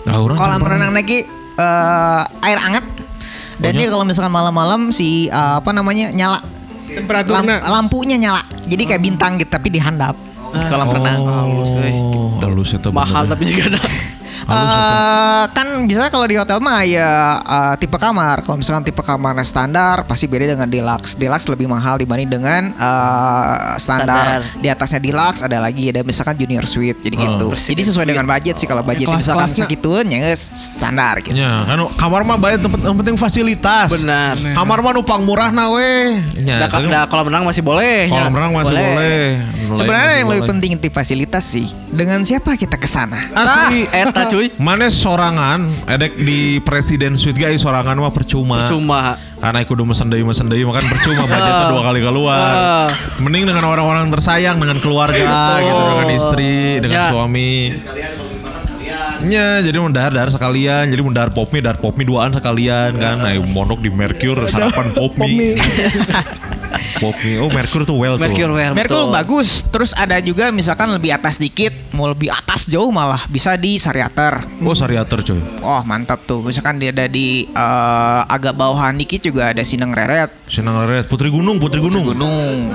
Nah, orang Kolam renang lagi eh, air hangat. Dan Oh, dia kalau misalkan malam-malam si eh, apa namanya nyala Temperaturnya. Lam- lampunya nyala. Jadi kayak bintang gitu tapi dihandap di kolam renang. Halus euy. Oh, halus itu Mahal tapi juga ada. Eh, kan biasanya kalau di hotel mah ya eh, tipe kamar. Kalau misalkan tipe kamarnya standar pasti beda dengan deluxe. Deluxe lebih mahal dibanding dengan eh, standar. Standar. Di atasnya deluxe ada lagi ada misalkan junior suite jadi gitu. Jadi sesuai dengan budget sih kalau budget kelas- misalkan segituan ya standar gitu. Ya, kan kamar mah bayar tempat yang penting fasilitas. Benar. Kamar mah numpang murah nah we. Ya, Da, da, kolam renang masih boleh. nya. kolam renang masih boleh. Sebenarnya yang Boleh. lebih penting itu fasilitas sih. Dengan siapa kita ke sana? Asli. Tah, eta cuy. Mana sorangan, edek di presiden suite guys sorangan mah percuma. Cuma Karena aku udah mesen deui mesen deui makan percuma budgetnya dua kali keluar. Ah. Mending dengan orang-orang tersayang, dengan keluarga gitu, dengan istri, dengan Ya. suami. Ya, jadi mendahar dahar sekalian, jadi mendahar pop mie, dahar pop mie duaan sekalian kan. Nah, mondok di Mercure sarapan pop mie. Oh, Mercure tuh well Mercure tuh. Merkul betul. bagus. Terus ada juga misalkan lebih atas dikit, mau lebih atas jauh malah bisa di Sariater. Oh, Sariater coy. Oh mantap tuh. Misalkan dia ada di eh, agak bawahan dikit juga ada Sineng Reret. Sinang Reret, Putri Gunung, Putri Gunung. Gunung.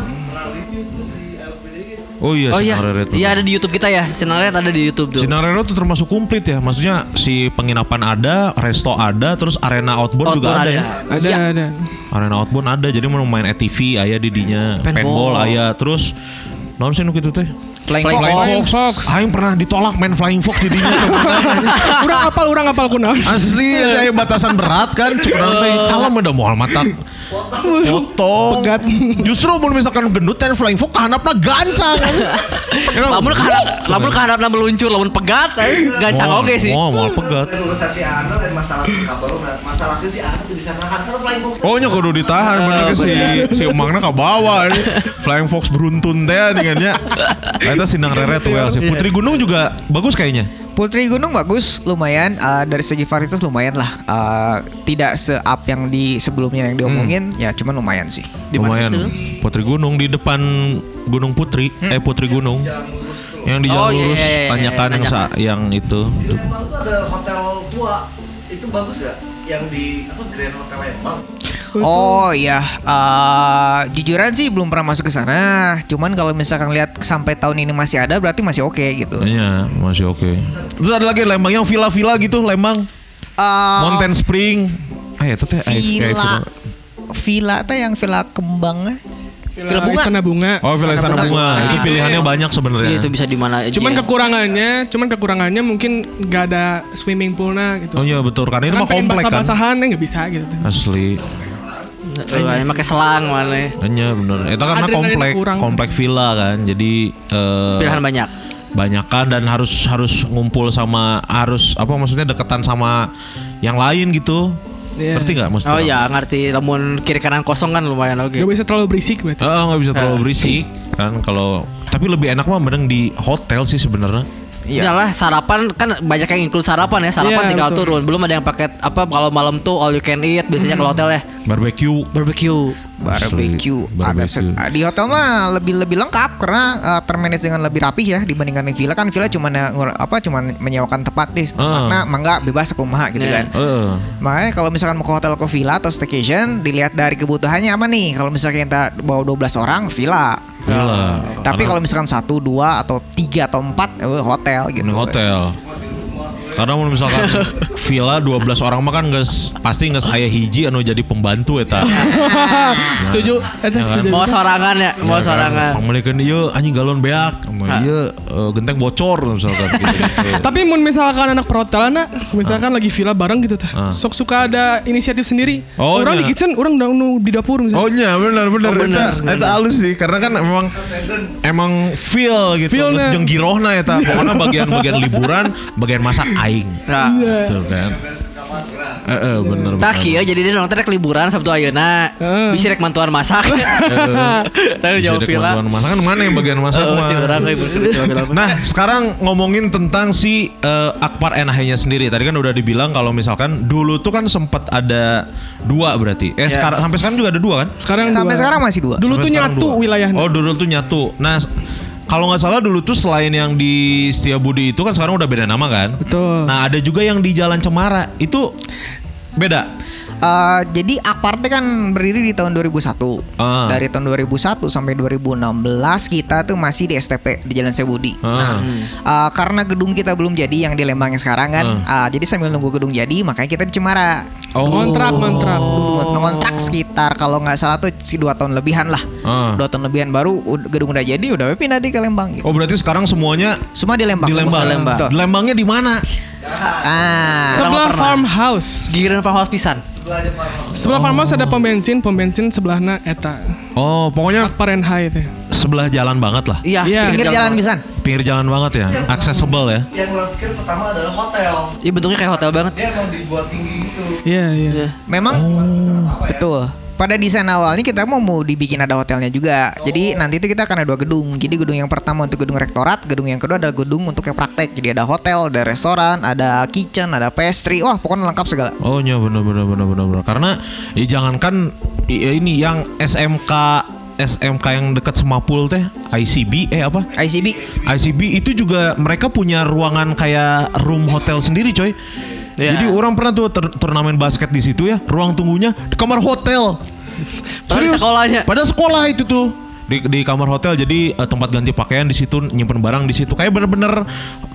Oh iya, Oh iya, Sinang Reret. iya ada di YouTube kita ya. Sinarnya ada di YouTube tuh. Sinar Reret tuh termasuk komplit ya. Maksudnya si penginapan ada, resto ada, terus arena outbound, juga Outbound ada, ada. ya. Ada ada. Arena outbound ada. Jadi mau main ATV aya di dinya, Paintball. paintball aya, terus non sih nu kitu teh. Flying, Flying Fox. Fox. Fox. Aing pernah ditolak main flying fox di dinya. Urang apal, urang apal kunaon. Asli aja aya batasan berat kan. Teh kalem udah moal mata. Potong. Pegat. Justru mun misalkan gendut dan flying fox handapna gancang. Ya kan? Lamun kehandap, lamun kehandapna meluncur, lamun pegat, eh, gancang oke sih. Moal moal pegat. dan urusan si Ana dan masalah kabel nah masalah si Ana tuh bisa nahan karena flying fox Oh nya kudu ditahan bener Eh, ke si si umangna ka bawah ini. Flying Fox beruntun teh dengannya. Eta Sinang Reret well sih. Putri Gunung juga bagus kayaknya. Putri Gunung bagus, lumayan eh, dari segi varietas lumayan lah. Eh, tidak se-up yang di sebelumnya yang diomongin, ya cuman lumayan sih. Di Lumayan. situ? Putri Gunung di depan Gunung Putri, eh Putri Gunung. Yang di Oh, jalan iya, lurus iya, iya, tanyakan yang, tanyakan. sa- yang itu. di Lembang tuh ada hotel tua itu bagus gak yang di apa Grand Hotel Lembang Oh iya, eh, jujuran sih belum pernah masuk ke sana. Cuman kalau misalkan lihat sampai tahun ini masih ada, berarti masih oke gitu. Iya, masih oke. Terus ada lagi Lembang yang villa-villa gitu, Lembang. Eh, Mountain Spring. Eh, itu teh eh, kayak villa, villa teh yang villa kembang Villa bunga. Istana bunga. Oh, Villa Istana Istana Bunga. Bunga. Itu pilihannya banyak sebenarnya. Iya, itu bisa di mana aja. Cuman ya. kekurangannya, cuman kekurangannya mungkin gak ada swimming poolnya gitu. Oh iya betul, karena itu mah Kan pengen komplek kan. basah-basahan ya nggak bisa gitu. Asli. Eh, pakai selang mana. Hanya bener. Itu karena komplek, kurang. komplek villa kan. Jadi eh Pilihan banyak. banyakan dan harus harus ngumpul sama harus apa maksudnya deketan sama yang lain gitu. Iya. Ngerti nggak maksudnya? Oh ya, ngerti. Lamun kiri kanan kosong kan lumayan oke. Gak bisa terlalu berisik berarti. Eh, nggak bisa terlalu berisik kan kalau tapi lebih enak mah mending di hotel sih sebenarnya. Iya. Iyalah sarapan kan banyak yang include sarapan ya. Sarapan Iya, tinggal betul. turun. Belum ada yang paket apa kalau malam tuh all you can eat biasanya kalau hotel ya. Barbecue. Barbecue. Barbecue. Asli, Ada barbecue. di hotel mah lebih lebih lengkap karena uh, termanage dengan lebih rapih ya dibandingkan di villa kan villa cuma apa cuma menyewakan tempat nih tempatnya mangga bebas kumaha gitu Iya. kan. Eh, Makanya kalau misalkan mau ke hotel ke villa atau staycation dilihat dari kebutuhannya apa nih. Kalau misalkan kita bawa 12 orang villa. Gila. Tapi Karena- kalau misalkan satu, dua atau tiga atau empat eh, hotel gitu. Hotel. Karena mau misalkan villa 12 orang mah kan geus pasti geus aya hiji anu jadi pembantu eta. setuju, itu Ya kan? setuju. Mau sorangan ya, mau Ya kan? sorangan. Pangmelikeun ieu anjing galon beak, ieu eh, genteng bocor misalkan gitu. Tapi mun misalkan anak perhotelan nak, misalkan lagi villa bareng gitu tah. Ah. Sok suka ada inisiatif sendiri. Oh, orang iya. di kitchen, orang di dapur misalnya. Oh iya benar benar. Oh, bener, Eta, eta halus sih karena kan emang emang feel gitu. Feel-nya. Terus jeung girohna eta. Pokoknya bagian-bagian liburan, bagian masak aing. Nah, Tuh kan. Eh, eh, bener tak bener. kieu jadi dia nonton rek liburan Sabtu ayeuna. Heeh. Bisa rek mantuan masak. Tadi jauh dek villa. bantuan masak kan mana yang bagian masak mah. villa. Nah sekarang ngomongin tentang si eh, Akbar Enahnya sendiri Tadi kan udah dibilang kalau misalkan dulu tuh kan sempat ada dua berarti Eh sekarang sampai sekarang juga ada dua kan? Sekarang Sampai dua. sekarang masih dua. Dulu Sampai tuh nyatu dua. wilayahnya. Oh dulu tuh nyatu Nah kalau nggak salah dulu tuh selain yang di Setiabudi itu kan sekarang udah beda nama kan? Betul. Nah ada juga yang di Jalan Cemara Itu beda Eh, jadi Akparte kan berdiri di tahun 2001. Ah. Dari tahun 2001 sampai 2016 kita tuh masih di STP di Jalan Sebudi. Ah. Nah, eh, karena gedung kita belum jadi yang di Lembang yang sekarang kan, eh, jadi sambil nunggu gedung jadi makanya kita di Cemara. Oh. Kontrak, kontrak. Ngontrak sekitar kalau nggak salah tuh si dua tahun lebihan lah. Ah. Dua tahun lebihan baru gedung udah jadi udah pindah di ke Lembang gitu. Oh berarti sekarang semuanya Semua di Lembang. di Lembang. Lembang. Di Lembangnya di mana? Ah. Sebelah farmhouse. Gigiran farmhouse pisan. Sebelah farmhouse ada pom bensin, pom bensin sebelahna eta. Oh pokoknya and High teh. sebelah jalan banget lah. Iya, Iya. Pinggir jalan bisa. Pinggir jalan banget ya, accessible ya. Yang orang pikir pertama adalah hotel. Iya bentuknya kayak hotel banget. Dia emang dibuat tinggi gitu. Iya, iya. Memang Oh. betul. Pada desain awalnya kita mau mau dibikin ada hotelnya juga. Jadi nanti itu kita akan ada dua gedung. Jadi gedung yang pertama untuk gedung rektorat, gedung yang kedua adalah gedung untuk yang praktek. Jadi ada hotel, ada restoran, ada kitchen, ada pastry. Wah, pokoknya lengkap segala. Oh iya benar benar benar benar benar. Karena ya jangankan i- ini yang SMK SMK yang dekat Semapul teh ICB eh apa? ICB. ICB itu juga mereka punya ruangan kayak room hotel sendiri coy. Iya. Jadi orang pernah tuh tur- turnamen basket di situ ya, ruang tunggunya di kamar hotel. Padahal di sekolahnya. Pada sekolah itu tuh di, di kamar hotel jadi eh, tempat ganti pakaian di situ nyimpen barang di situ kayak bener-bener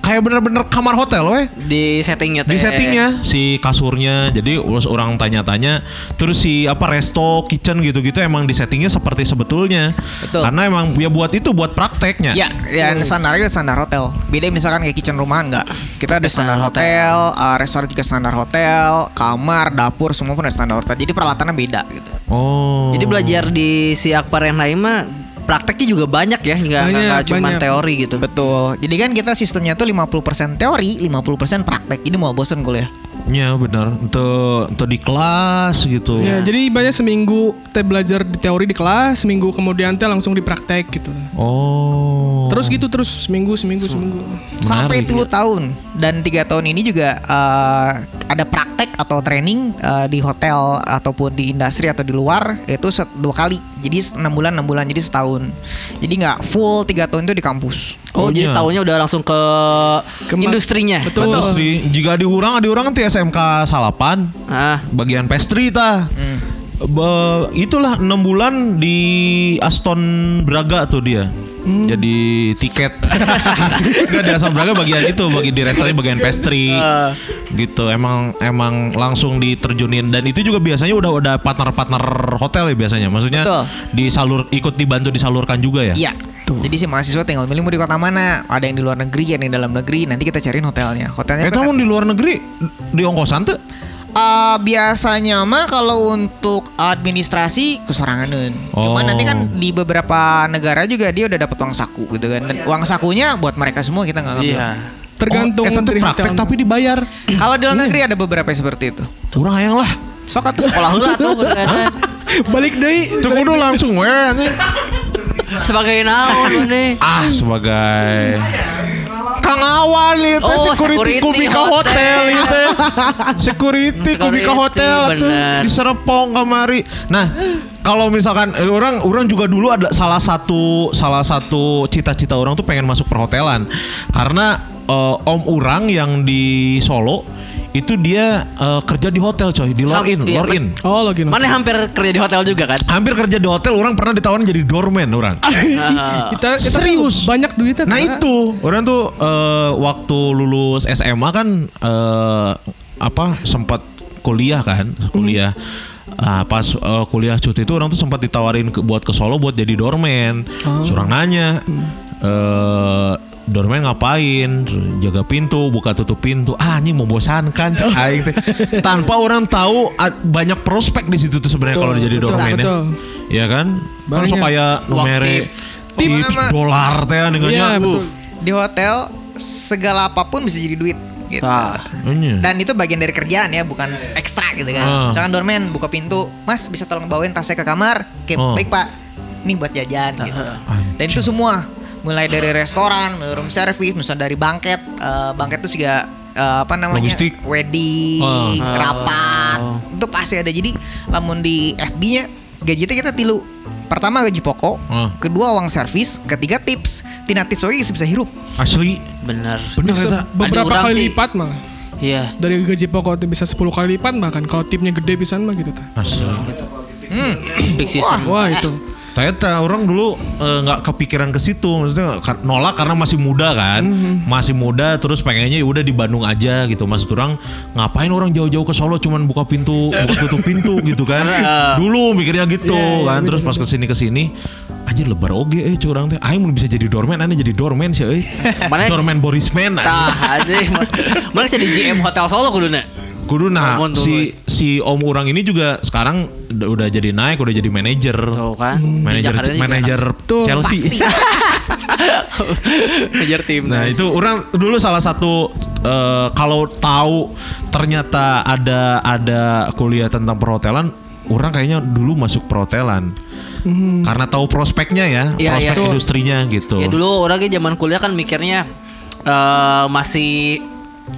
kayak bener-bener kamar hotel weh Di settingnya di settingnya si kasurnya jadi terus orang tanya-tanya terus si apa resto kitchen gitu-gitu emang di settingnya seperti sebetulnya Betul. karena emang ya buat itu buat prakteknya Ya, ya standarnya standar hotel. Beda misalkan kayak kitchen rumahan enggak. Kita ada standar hotel, uh, restoran juga standar hotel, kamar, dapur semua pun ada standar hotel. Jadi peralatannya beda gitu. oh Jadi belajar di si Akbar yang lain mah prakteknya juga banyak ya, nggak nggak cuma banyak. teori gitu. Betul. Jadi kan kita sistemnya tuh 50% teori, 50% praktek. Jadi mau bosen kuliah. ya benar untuk untuk di kelas gitu Ya, jadi banyak seminggu teh belajar di teori di kelas, seminggu kemudian teh langsung dipraktek gitu. oh Terus gitu terus seminggu seminggu seminggu. Sampai Menarik. 10 tahun dan tiga tahun ini juga uh, ada praktek atau training uh, di hotel ataupun di industri atau di luar itu dua kali. Jadi 6 bulan 6 bulan jadi setahun. Jadi nggak full tiga tahun itu di kampus. Oh, Oh, jadi iya. setahunnya udah langsung ke, Ke industrinya. Betul. Industri. Jika diurang, diurang di SMK Salapan Ah, bagian pastry tah. Be- itulah enam bulan di Aston Braga tuh dia. Jadi tiket. Enggak di Aston Braga bagian itu, bagi di restoran bagian pastry. gitu. Emang emang langsung diterjunin dan itu juga biasanya udah udah partner-partner hotel ya biasanya. Maksudnya Betul. disalur ikut dibantu disalurkan juga ya. Iya. Jadi si mahasiswa tinggal milih mau di kota mana. Ada yang di luar negeri, ada yang di dalam negeri. Nanti kita cariin hotelnya. Hotelnya Eh tuh kamu di luar negeri di ongkosan tuh? Uh, biasanya mah kalau untuk administrasi kesoranganan. Cuma Oh. nanti kan di beberapa negara juga dia udah dapat uang saku gitu kan. Dan uang sakunya buat mereka semua kita nggak ngambil. iya. Tergantung oh, eh, dari praktek hotel. tapi dibayar. Kalau di luar negeri ada beberapa yang seperti itu. Kurang hayang lah. Sok atuh Sekolah heula tuh. Balik deh. Cek kudu langsung we anjing. sebagai naon nih. Ah sebagai Kang Awan itu Oh, security, security kubika hotel, hotel. itu. security kubika hotel bener. di Serpong kamari. Nah, kalau misalkan eh, orang orang juga dulu ada salah satu salah satu cita-cita orang tuh pengen masuk perhotelan. Karena eh, om orang yang di Solo itu dia eh, kerja di hotel coy, di Ham- Lor In, iya, Lor In. Oh, lagi Mana hampir kerja di hotel juga kan? Hampir kerja di hotel, orang pernah ditawarin jadi doorman orang. Ah, Kita, kita Serius? banyak duitnya. Nah itu orang tuh eh, waktu lulus SMA kan eh, apa sempat kuliah kan kuliah Ah, pas eh, kuliah cuti itu orang tuh sempat ditawarin ke, buat ke Solo buat jadi doorman. Surang nanya, eh doorman ngapain? Jaga pintu, buka tutup pintu. Ah, ini membosankan cek aing teh. Tanpa orang tahu ah, banyak prospek di situ tuh sebenarnya kalau jadi doorman ya. betul. Iya kan? Kan Banyak. so kayak Uang mere tip. Tip tips dolar teh dengannya. Iya, betul. Di hotel segala apa pun bisa jadi duit gitu. Ah. Iya. Dan itu bagian dari kerjaan ya, bukan ekstra gitu kan. Ah. Misalkan doorman buka pintu, Mas bisa tolong bawain tas saya ke kamar. Oke, Oh. baik Pak. Ini buat jajan gitu. Dan itu semua mulai dari restoran, room service, misalnya dari banket, eh, banket itu juga eh, apa namanya? Logistik. Wedding, Oh. rapat. Itu pasti ada. Jadi lamun di FB-nya gaji itu kita tilu. Pertama gaji pokok, Oh. kedua uang servis, ketiga tips. Tina tips lagi bisa hirup. Asli Bener. bener Bisa beberapa kali sih. lipat malah. Iya. Dari gaji pokok tuh bisa 10 kali lipat bahkan kalau tipnya gede bisa mah gitu. Asli. Big season. Wah, itu. Ternyata orang dulu eh, nggak kepikiran ke situ, maksudnya nolak karena masih muda kan, Mhm. masih muda terus pengennya ya udah di Bandung aja gitu. Maksud orang ngapain orang jauh-jauh ke Solo cuman buka pintu, buka tutup pintu gitu kan. Dulu mikirnya gitu Iya, iya, kan, terus pas ke sini ke sini anjir lebar oge eh curang teh. Aing bisa jadi doorman, aneh jadi doorman sih. Mana- doorman Borisman. Tah, anjing. Mana jadi GM Hotel Solo kuduna? Kudu nah Ngomong dulu. si si Om Urang ini juga sekarang udah, udah jadi naik, udah jadi manajer. Tuh kan. Manajer juga manajer Tuh, Chelsea. manajer tim. Nah itu orang dulu salah satu eh, kalau tahu ternyata ada ada kuliah tentang perhotelan, orang kayaknya dulu masuk perhotelan karena tahu prospeknya ya, Iya, prospek iya. industrinya gitu. Ya dulu orangnya zaman kuliah kan mikirnya eh masih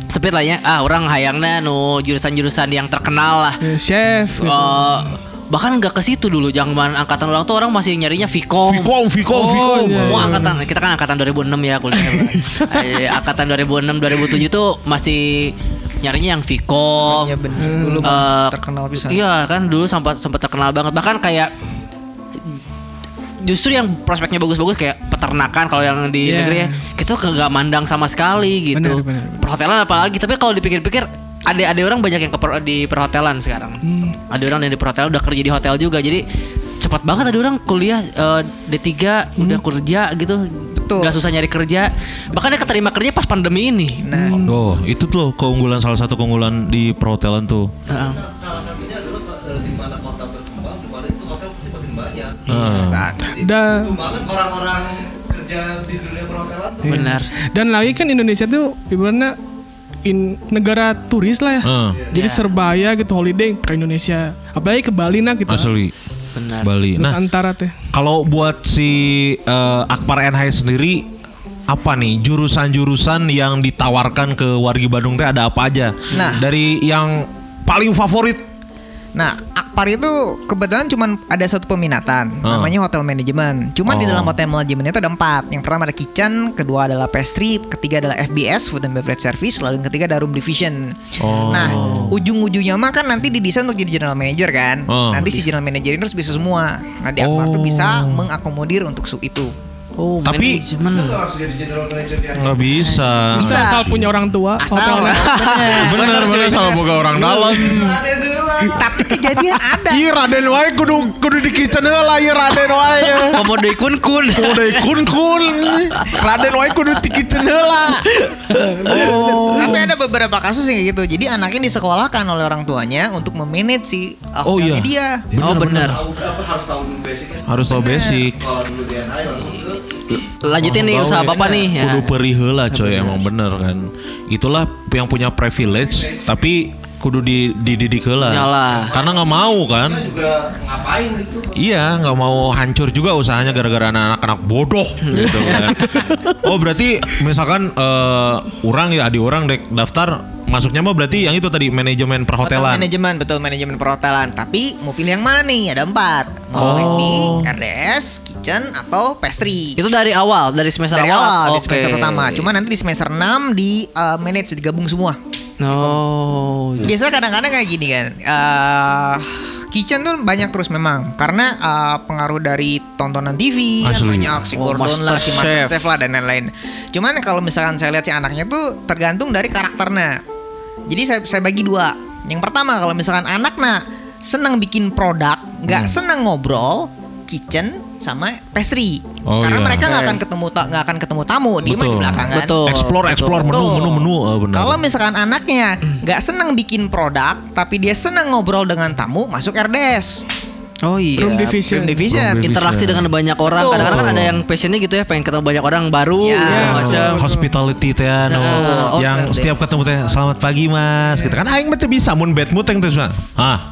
sepit lah ya. Ah, orang hayangnya nu jurusan-jurusan yang terkenal lah. Ya, chef gitu. Eh, bahkan nggak ke situ dulu zaman angkatan orang tuh orang masih nyarinya Vkom. Vkom, Vkom, Oh, Vkom. iya. Semua angkatan kita kan angkatan 2006 ya kuliah. Eh, angkatan 2006 2007 tuh masih nyarinya yang Vkom. Iya benar. Dulu mah terkenal bisa. Iya kan dulu sempat sempat terkenal banget bahkan kayak justru yang prospeknya bagus-bagus kayak peternakan kalau yang di Iya. negeri ya kita tuh nggak mandang sama sekali gitu. Benar, benar. Perhotelan apalagi tapi kalau dipikir-pikir ada ada orang banyak yang ke per- di perhotelan sekarang. Hmm. Ada orang yang di perhotelan udah kerja di hotel juga jadi cepat banget ada orang kuliah eh, D3 udah kerja gitu. Betul. Gak susah nyari kerja. Bahkan dia keterima kerja pas pandemi ini. Nah, Oh, itu tuh keunggulan salah satu keunggulan di perhotelan tuh. Heeh. salah satunya saat jadi Da- butuh banget orang-orang kerja di dunia perhotelan tuh Benar. Dan lagi kan Indonesia tuh ibaratnya in negara turis lah ya. Ah, Jadi Ya. serbaya gitu holiday ke Indonesia. Apalagi ke Bali nah gitu. asli Benar. Bali. Nah, Nusantara teh. Kalau buat si eh, Akbar NH sendiri apa nih jurusan-jurusan yang ditawarkan ke wargi Bandung teh ada apa aja? Nah. dari yang paling favorit Nah, Akpar itu kebetulan cuman ada satu peminatan, Ah. namanya hotel manajemen. Cuman di Oh. dalam hotel manajemen itu ada empat. Yang pertama ada kitchen, kedua adalah pastry, ketiga adalah FBS (food and beverage service), lalu yang ketiga ada room division. Oh. Nah, ujung-ujungnya mah kan nanti didesain untuk jadi general manager kan. Oh. Nanti si general manager ini harus bisa semua. Nah, di Akpar tuh Oh. bisa mengakomodir untuk sub itu. Oh, Tapi- nggak bisa. Bisa. Asal punya orang tua Asal. Bener bener salah boga orang dalam. Tapi kejadian ada. Iya Raden wae kudu kudu di kitchen heula ieu Raden wae. Komodo kun kun. Udah kun kun. Raden wae kudu di kitchen heula. Tapi ada beberapa kasus yang kayak gitu. Jadi anaknya disekolahkan oleh orang tuanya untuk memanage si Oh, iya. dia. oh benar. tahu apa harus tahu basicnya Harus tahu basic. kalau dulu di NI langsung ke Lanjutin nih usaha bapak nih. Ya. Kudu perih heula coy emang bener kan. Itulah yang punya privilege tapi kudu di dididik heula. Nyalah. Karena nggak mau kan. juga ngapain gitu Iya, nggak mau hancur juga usahanya gara-gara anak-anak bodoh gitu kan. Oh berarti misalkan eh orang ya adik orang dek daftar masuknya mah berarti yang itu tadi manajemen Hotel perhotelan. manajemen betul manajemen perhotelan. Tapi mau pilih yang mana nih? Ada empat. Mau Oh. ini RDS, kitchen atau pastry. Itu dari awal, dari semester Dari awal. awal di Oke. semester pertama. Cuma nanti di semester 6 di uh, manage digabung semua. Oh. Biasanya kadang-kadang kayak gini kan. eh kitchen tuh banyak terus memang karena eh, pengaruh dari tontonan TV kan Asli. banyak si Oh, Gordon lah, si Master Chef lah dan lain-lain. Cuman kalau misalkan saya lihat si anaknya tuh tergantung dari karakternya. Jadi saya, saya bagi dua. Yang pertama kalau misalkan anaknya senang bikin produk, nggak senang ngobrol, kitchen sama pastry. Oh, Karena iya. mereka nggak akan ketemu ta- nggak akan ketemu tamu, dia mah di Betul. belakang kan. Betul. Explore, explore menu, Betul. menu, menu, eh, benar. Kalau misalkan anaknya nggak senang bikin produk, tapi dia senang ngobrol dengan tamu, masuk RDS. Oh iya. Room division. Room division. Room Interaksi Bisa. dengan banyak orang. Betul. Kadang-kadang kan ada yang passionnya gitu ya, pengen ketemu banyak orang baru Ya. segala macam. hospitality teh anu, Nah, yang oke, setiap ketemu teh selamat pagi mas gitu kan aing mah bisa mun bad mood teh terus ah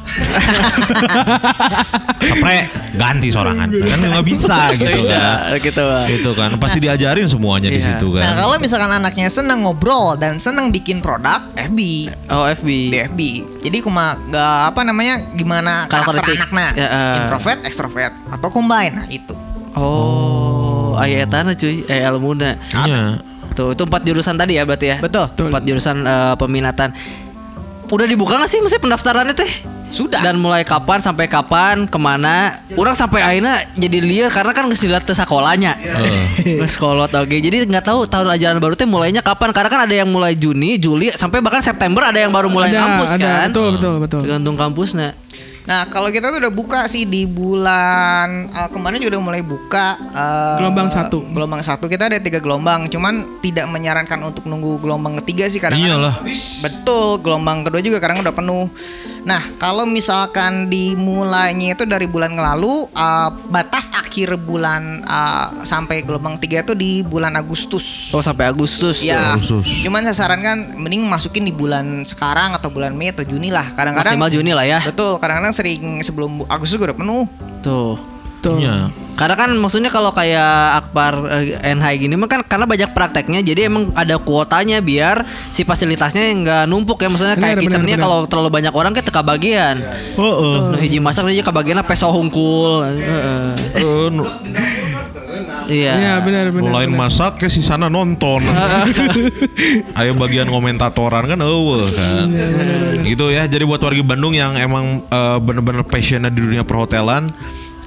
Sapre ganti sorangan kan nggak bisa gitu Bisa, kan gitu. Gitu kan pasti diajarin semuanya di Iya. situ Nah kan kalau misalkan anaknya senang ngobrol dan senang bikin produk, FB. Oh FB. Di FB. Jadi cuma nggak apa namanya gimana karakter anaknya, Eh. introvert, extrovert atau combine. Nah itu. Oh, ayat tanah cuy, eh ilmuna. Iya. Tuh, itu empat jurusan tadi ya berarti ya? Betul. Empat jurusan eh, peminatan. Udah dibuka gak sih mesti pendaftarannya teh? Sudah. Dan mulai kapan sampai kapan, ke mana? Orang sampai akhirnya jadi liar karena kan nggak ke sekolahnya. Nggak sekolot oke. Jadi nggak tahu tahun ajaran baru teh mulainya kapan? Karena kan ada yang mulai Juni, Juli, sampai bahkan September ada yang baru mulai ada, kampus ada, kan? Betul, betul, betul. Tergantung kampusnya. Nah kalau kita tuh udah buka sih di bulan eh, kemarin juga udah mulai buka eh, Gelombang satu. Gelombang satu kita ada tiga gelombang, cuman tidak menyarankan untuk nunggu gelombang ketiga sih kadang-kadang. Iyalah. Betul, gelombang kedua juga kadang udah penuh. Nah, kalau misalkan dimulainya itu dari bulan lalu, uh, batas akhir bulan uh, sampai gelombang 3 itu di bulan Agustus. Oh sampai Agustus. Ya, Agustus. cuman saya sarankan mending masukin di bulan sekarang atau bulan Mei atau Juni lah. Kadang-kadang Maksimal Juni lah ya. Betul, kadang-kadang sering sebelum Agustus gue udah penuh. Tuh. Tuh. Iya. Karena kan maksudnya kalau kayak Akbar eh, NH gini mah kan karena banyak prakteknya jadi emang ada kuotanya biar si fasilitasnya nggak numpuk ya maksudnya kayak kitchennya kalau terlalu banyak orang kan teka bagian. Heeh. Nah, hiji masak hiji kebagian peso hungkul. Heeh. Nu- Iya. Iya benar benar. Mulain benar. masak ke si sana nonton. Ayo bagian komentatoran kan eueuh kan. Gitu ya. Jadi buat warga Bandung yang emang eh, bener-bener passionnya di dunia perhotelan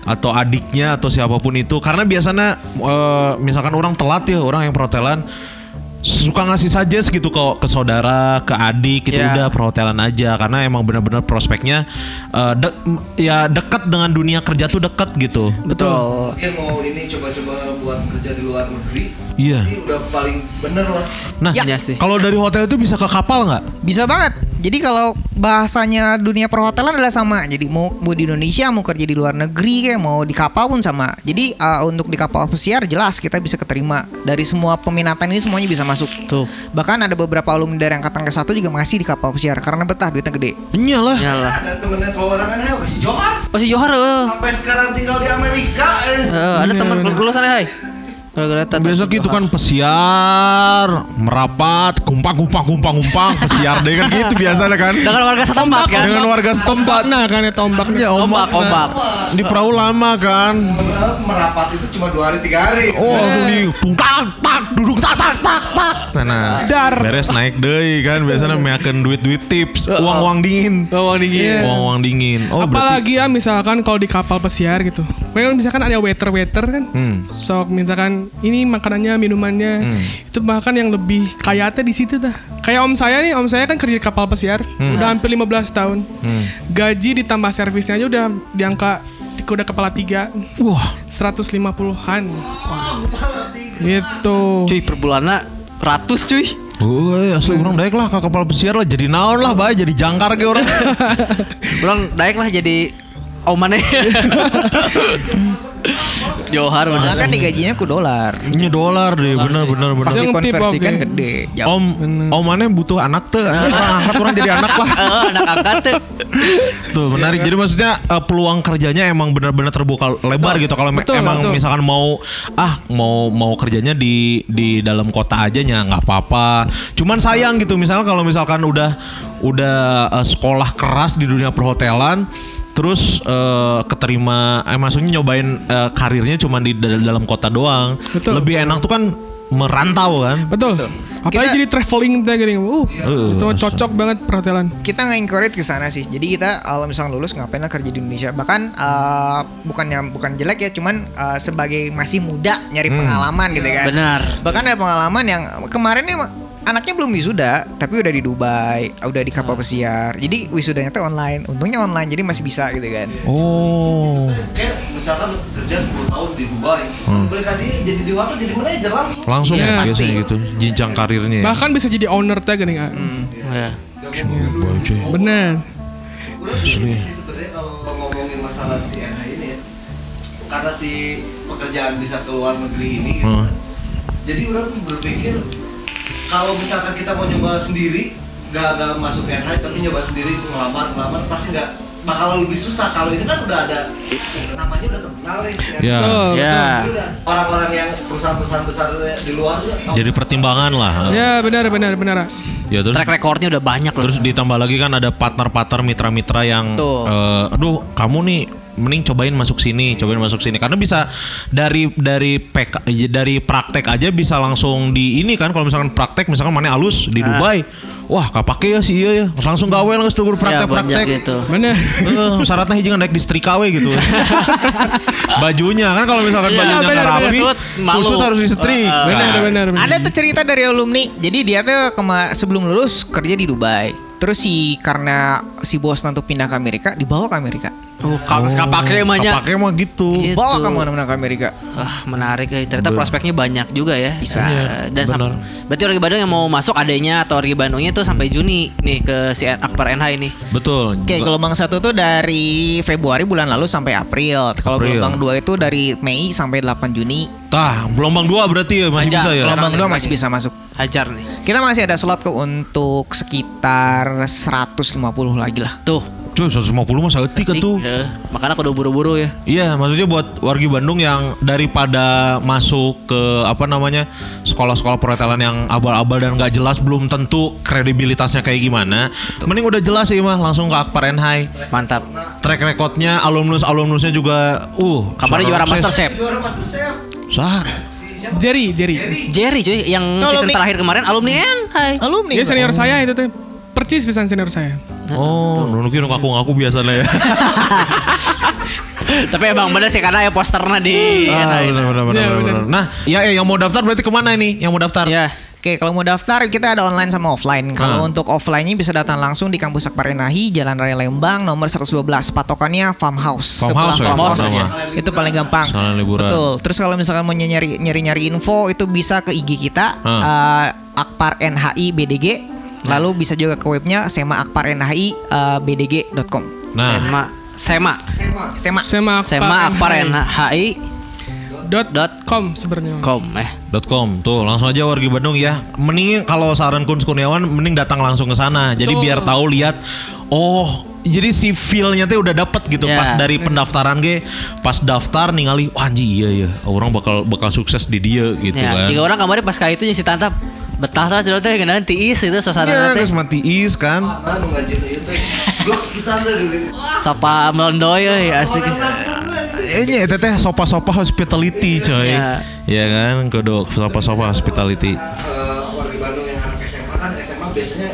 atau adiknya atau siapa pun itu karena biasanya eh, misalkan orang telat ya orang yang perhotelan suka ngasih suggest gitu ke ke saudara, ke adik gitu Ya. udah perhotelan aja karena emang bener-bener prospeknya eh, de- ya dekat dengan dunia kerja tuh dekat gitu. Betul. Mungkin mau ini coba-coba buat kerja di luar negeri. Iya. Ini udah paling bener lah. Nah, Iya sih. kalau dari hotel itu bisa ke kapal nggak? Bisa banget. Jadi kalau bahasanya dunia perhotelan adalah sama. Jadi mau mau di Indonesia, mau kerja di luar negeri kayak mau di kapal pun sama. Jadi uh, untuk di kapal pesiar jelas kita bisa keterima dari semua peminatan ini semuanya bisa masuk. Tuh. Bahkan ada beberapa alumni dari angkatan ke-1 juga masih di kapal pesiar karena betah duitnya gede. Iyalah. Nyala. Ada temennya keluaran kan, ayo si Johar. Oh si Johar eh. Sampai sekarang tinggal di Amerika. Eh. Eh, ada teman lulusan ya, Hai. Gara-gara tata. Besok itu kan pesiar, merapat, kumpang, kumpang, kumpang, kumpang, pesiar deh kan gitu biasanya kan. dengan warga setempat kan. Dengan warga setempat. Nah kan ya tombaknya. Ombak, ombak. Di perahu lama kan. Merapat itu cuma dua hari tiga hari. Oh, langsung di tak, tak, duduk tak, tak, tak, tak. Nah, Dar. beres naik deh kan biasanya meyakin duit-duit tips, uang-uang dingin. Uang dingin. Iya. Uang-uang dingin. Oh, berarti Apalagi ya misalkan kalau di kapal pesiar gitu. Kan misalkan ada waiter-waiter kan. Hmm. Sok misalkan ini makanannya, minumannya. Hmm. Itu bahkan yang lebih kaya teh di situ dah. Kayak om saya nih, om saya kan kerja di kapal pesiar. Hmm. Udah hampir 15 tahun. Gaji ditambah servisnya aja udah di angka udah kepala tiga Wah, 150-an. Gitu. Cuy, per bulannya ratus cuy. Woi, asli orang daek lah ke kapal pesiar lah jadi naon lah, bay jadi jangkar ke orang. Orang daek lah jadi omannya. Johar Soalnya kan digajinya ku dolar. Ini dolar deh, bener bener bener. Pas Yang tip, dikonversikan oke. gede. jauh. Om, om mana butuh anak tuh, orang angkat orang jadi anak lah. Eh, anak angkat tuh. Tuh menarik. Jadi maksudnya eh, peluang kerjanya emang benar-benar terbuka lebar gitu. Kalau Betul, emang betul. misalkan mau ah mau mau kerjanya di di dalam kota aja ya nggak apa-apa. Cuman sayang gitu. Misalnya kalau misalkan udah udah eh, sekolah keras di dunia perhotelan. Terus eh, keterima, eh, maksudnya nyobain eh, karirnya cuma di dal- dalam kota doang. Betul. Lebih enak tuh kan merantau kan. Betul. Apalagi Kita- jadi traveling teh gini. Uh, Uh, itu cocok banget perhotelan. kita nggak encourage ke sana sih. Jadi kita kalau misalnya lulus ngapain lah kerja di Indonesia. Bahkan eh, bukannya bukan jelek ya, cuman eh, sebagai masih muda nyari pengalaman gitu kan. Benar. Bahkan ada pengalaman yang kemarin nih anaknya belum wisuda, tapi udah di Dubai, udah di kapal pesiar. Jadi wisudanya tuh online. Untungnya online, jadi masih bisa gitu kan. Oh, Kayak misalkan kerja 10 tahun di Dubai, balik lagi jadi di hotel jadi manajer langsung. langsung Iya, ya pasti. biasanya gitu jenjang karirnya. ya. Bahkan bisa jadi owner teh gini. kan. Ya. Boy, cuy. Bener. Udah sih sebenarnya kalau ngomongin masalah si NH ini ya, karena si pekerjaan bisa ke luar negeri ini, gitu Hmm. kan. jadi udah tuh berpikir kalau misalkan kita mau nyoba sendiri, nggak nggak masuk NH tapi nyoba sendiri ngelamar ngelamar pasti nggak bakal lebih susah kalau ini kan udah ada namanya udah terkenal nih. ya. Ya. Betul. Ya. Jadi udah orang-orang yang perusahaan-perusahaan besar di luar juga oh, Jadi pertimbangan lah. Ya benar benar benar. Ya terus Track recordnya udah banyak loh. terus ditambah lagi kan ada partner-partner mitra-mitra yang eh, aduh kamu nih mending cobain masuk sini, cobain masuk sini karena bisa dari dari PK, dari praktek aja bisa langsung di ini kan kalau misalkan praktek misalkan mana alus di Dubai. Wah, kapake ya sih iya ya. Langsung gawe lah tuh ya, praktek-praktek. gitu. Bener. Eh, syaratnya hiji naik distrik KW gitu. Bajunya kan kalau misalkan Iya, bajunya nggak benar. rapi, Kusut, malu. kusut harus disetrik. Eh, Benar Nah, benar benar. Ada tuh cerita dari alumni. Jadi dia tuh kema sebelum lulus kerja di Dubai. Terus si karena si bos nanti pindah ke Amerika, dibawa ke Amerika. Oh, ka- kapake emangnya. Kapake mah gitu. Gitu. Bawa ke mana-mana ke Amerika. Wah, menarik ya. Ternyata prospeknya banyak juga ya. Bisa. Eh, dan benar. berarti Orgi Bandung yang mau masuk adanya atau Orgi Bandungnya itu sampai Juni nih ke si Akbar NH ini. Betul. Oke, gelombang satu tuh dari Februari bulan lalu sampai April. Kalau gelombang dua itu dari Mei sampai 8 Juni. Tah, gelombang dua berarti ya masih Aja, bisa ya. gelombang dua masih bisa masuk. Hajar nih. Kita masih ada slot ke untuk sekitar 150 lagi lah. Tuh. Cuy, 150 mah seetik kan tuh. Eh, makanya kudu buru-buru ya. Iya, maksudnya buat wargi Bandung yang daripada masuk ke apa namanya sekolah-sekolah perhotelan yang abal-abal dan nggak jelas belum tentu kredibilitasnya kayak gimana. Mending udah jelas sih mah langsung ke Akbar Enhai. Mantap. Track recordnya alumnus alumnusnya juga uh Kabarnya juara sukses. Master Chef. Juara Master Chef. Sah. Jerry, Jerry. Jerry cuy yang Itu season alumni. terakhir kemarin alumni kan. Hai. Alumni. Dia senior saya itu teh. Percis pisan senior saya. Oh, nu kira ngaku-ngaku biasanya ya. Tapi emang bener sih karena ya posternya di ah. Nah, ya, ya yang mau daftar berarti ke mana ini? Yang mau daftar? Ya. Oke, kalau mau daftar kita ada online sama offline. Kalau Ah. untuk offline-nya bisa datang langsung di kampus Akbar Enahi, Jalan Raya Lembang, nomor 112. Patokannya Farmhouse. Farmhouse ya, Farmhouse aja. Itu paling gampang. Betul. Terus kalau misalkan mau nyari nyari nyari info itu bisa ke IG kita Ah. eh, Akbar NHI BDG. Lalu bisa juga ke webnya sema akbar NHI eh, BDG.com. Nah, Sema. Sema. Sema. Sema Sema Akbar NHI dot dot com sebenarnya. com eh. .com. Tuh langsung aja wargi Bandung ya. Mending kalau saran Kun Kurniawan mending datang langsung ke sana. Jadi biar tahu lihat oh jadi si feelnya tuh udah dapet gitu Ya. pas dari pendaftaran ge. Pas daftar ningali wah anjing iya ya orang bakal bakal sukses di dia gitu Ya, kan. jika orang kemarin pas kali itu si tantap betah terus sudah teh kenaan tiis itu suasana ya terus mati is kan Mana nu ngajin ieu teh. Blok pisan deh. sapa melondoy euy asik. ini itu teh sopa-sopa hospitality coy Ya. ya kan kudu sopa-sopa hospitality Eh, warga Bandung yang anak SMA kan SMA biasanya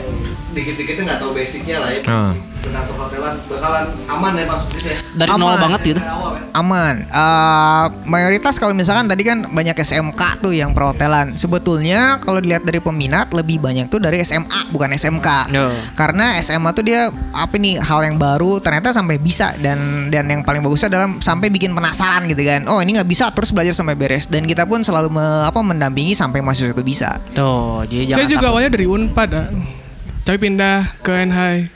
dikit-dikitnya nggak tahu basicnya lah ya. Ah. Tentang perhotelan bakalan aman ya masuk sini ya. Dari nol Aman. banget gitu. Awal ya. Aman. Eh, mayoritas kalau misalkan tadi kan banyak SMK tuh yang perhotelan. Sebetulnya kalau dilihat dari peminat lebih banyak tuh dari SMA bukan SMK. Yo. Karena SMA tuh dia apa nih hal yang baru ternyata sampai bisa dan dan yang paling bagusnya adalah sampai bikin penasaran gitu kan. Oh ini nggak bisa terus belajar sampai beres dan kita pun selalu me- apa mendampingi sampai mahasiswa itu bisa. Tuh, jadi Saya juga takut. awalnya dari Unpad, ah. Tapi pindah ke NHI.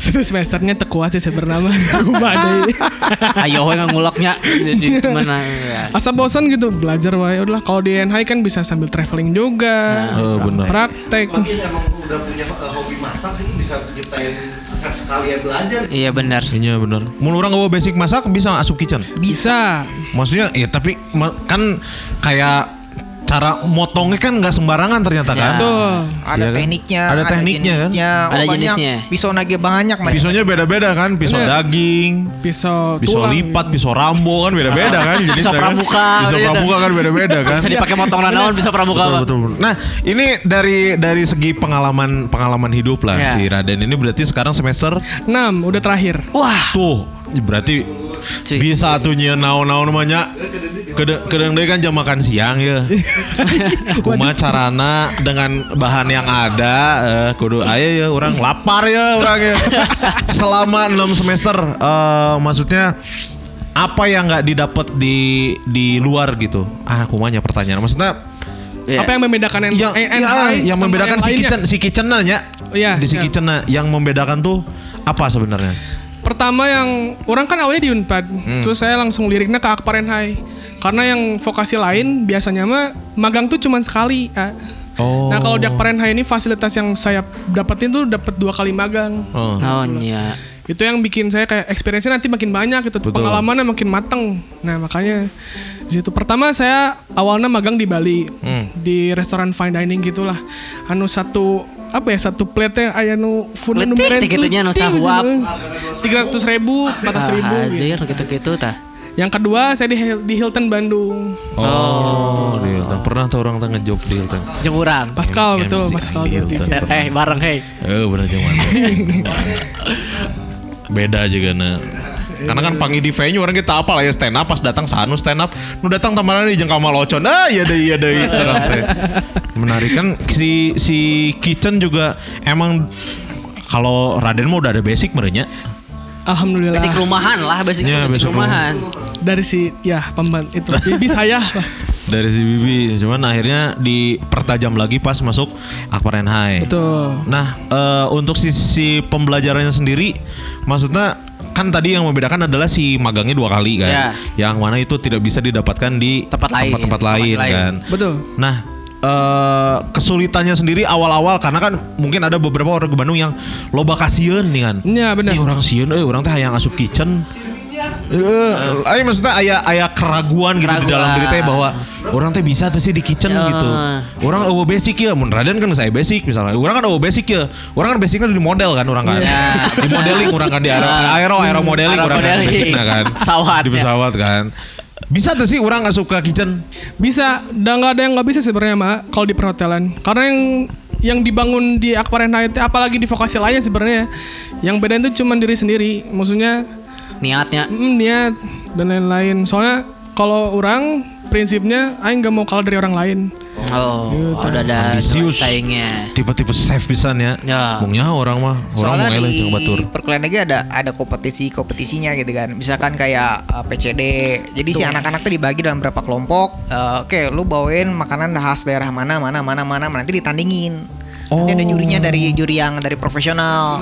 Satu semesternya tekuat sih saya bernama. Kumaha deui. Ayo we ngulaknya di mana ya. Asa bosan gitu belajar wae udahlah kalau di NHI kan bisa sambil traveling juga. Eh, bener. Praktek. Yang emang udah punya eh, hobi masak itu bisa nyiptain resep sekalian belajar. Iya benar. Iya benar. Mun orang nggak basic masak bisa asup kitchen. Bisa. Maksudnya ya tapi kan kayak cara motongnya kan nggak sembarangan ternyata kan. Tuh. Ada Iya kan? tekniknya, Ada tekniknya kan? jenisnya, oh, Ada banyak. jenisnya. Pisau nage banyak man. Pisaunya beda-beda kan, pisau Bener. daging, Pisau, pisau tulang. lipat, pisau rambo kan beda-beda kan jenisnya Pisau kan. pramuka, Pisau bisa. pramuka kan beda-beda kan. Bisa dipakai motong naon bisa pramuka Betul, betul, betul. Nah, ini dari dari segi pengalaman pengalaman hidup lah Ya. si Raden ini berarti sekarang semester 6 udah terakhir. Wah, tuh berarti Cuy. bisa tuh nyeun naon-naon namanya Kedeng kedeng deui kan jam makan siang ya. Kuma carana dengan bahan yang ada eh, kudu aya ya orang lapar ya orang ya. Selama 6 semester eh, maksudnya apa yang nggak didapat di di luar gitu. Ah, kumanya pertanyaan. Maksudnya Iya. Apa yang membedakan yang eh, ya, NHI yang sama membedakan si lainnya? kitchen si kitchen nya Iya, di si iya. kitchen yang membedakan tuh apa sebenarnya? Pertama yang orang kan awalnya di Unpad, Hmm. terus saya langsung liriknya ke Akbar NHI. Karena yang vokasi lain biasanya mah magang tuh cuma sekali. Oh. Nah kalau di Akbar NHI ini fasilitas yang saya dapetin tuh dapat dua kali magang. Oh. Oh iya. Itu yang bikin saya kayak experience-nya nanti makin banyak gitu, Betul. pengalamannya makin mateng. Nah makanya di situ pertama saya awalnya magang di Bali Hmm. di restoran fine dining gitulah. Anu satu apa ya satu plate aya nu food nu Letik, meren tik gitunya, nu sahuap. tiga ratus ribu, empat ratus ribu. Ah, gitu. anjir gitu-gitu tah. Yang kedua saya di, di Hilton Bandung. Oh, di Hilton. Pernah tuh orang tuh ngejob di Hilton. Jemuran. Pascal MC betul, Pascal. Eh, bareng hei. Eh, bener cuman. Beda juga nah. Karena kan panggil di venue orang kita apa lah ya stand up pas datang sanu stand up nu datang tamaran di jengkal malocon ah iya deh iya deh cenah teh. menarik kan si si kitchen juga emang kalau Raden mah udah ada basic merenya Alhamdulillah Basic rumahan lah, basicnya Iya, basic basic rumahan. dari si ya pembantu itu bibi saya lah. dari si Bibi cuman akhirnya dipertajam lagi pas masuk Akparen High Betul. Nah, eh, untuk sisi pembelajarannya sendiri, maksudnya kan tadi yang membedakan adalah si magangnya dua kali kan, Ya. yang mana itu tidak bisa didapatkan di Tempat lain. tempat-tempat Tempat lain, lain. kan. Betul. Nah, eh, kesulitannya sendiri awal-awal karena kan mungkin ada beberapa orang ke Bandung yang loba kasieun nih kan. Iya, benar. Ih, orang sieun, eh orang teh yang asup kitchen. Eh, ayo maksudnya ayah ayah keraguan gitu di dalam diri teh bahwa orang teh bisa tuh sih di kitchen Ya. gitu. Orang eueuh basic ya, mun Raden kan saya basic misalnya. Orang kan eueuh basic ya. Orang kan basicnya di model kan orang kan. Di modeling orang kan di aero aero, aero modeling Aero orang kan modeling. basicnya kan. Pesawat, Di ya. pesawat kan. Bisa tuh sih orang asup ke kitchen. Bisa, dan nggak ada yang nggak bisa sebenarnya mak kalau di perhotelan. Karena yang yang dibangun di Akparen High, apalagi di vokasi lainnya sebenarnya, yang beda itu cuma diri sendiri. Maksudnya Niatnya. mm, niat dan lain-lain. Soalnya kalau orang prinsipnya, aing nggak mau kalah dari orang lain. Oh, Gitu. udah ada Ambisius. saingnya. Tipe-tipe safe pisan ya. Ya. Orang mah orang Soalnya mau eleh batur. perkuliahan lagi ada ada kompetisi kompetisinya gitu kan. Misalkan kayak uh, PCD. Jadi si anak-anak tuh dibagi dalam berapa kelompok. Uh, Oke, lu bawain makanan khas daerah mana mana mana mana nanti ditandingin. Nanti ada Oh. jurinya dari juri yang dari profesional.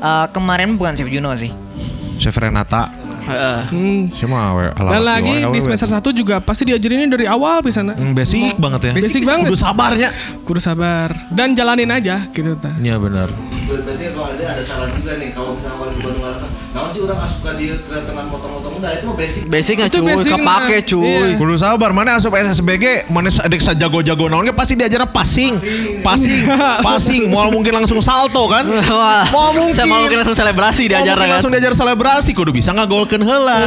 Uh, kemarin bukan Chef Juno sih. Chef Renata. Heeh. Hmm. Siapa awe Dan lagi awe, di semester 1 juga pasti diajarinnya dari awal bisa Hmm, basic banget ya. Basic banget. Kudu sabarnya. Kudu sabar dan jalanin aja gitu ta. Iya benar. Berarti kalau ada ada saran juga nih kalau misalnya di Bandung ngerasa nah sih orang suka dia tengah potong-potong udah itu mah basic Basicnya Itu cuy, basic kepake mah. cuy. Iya. Kudu sabar, mana asup SSBG, mana adek jago-jago naonnya pasti diajarnya passing, passing, passing. Mau mungkin langsung salto kan? Mau mungkin. Saya mau mungkin langsung selebrasi diajar kan. langsung diajar selebrasi, kudu bisa ngagolkeun heula.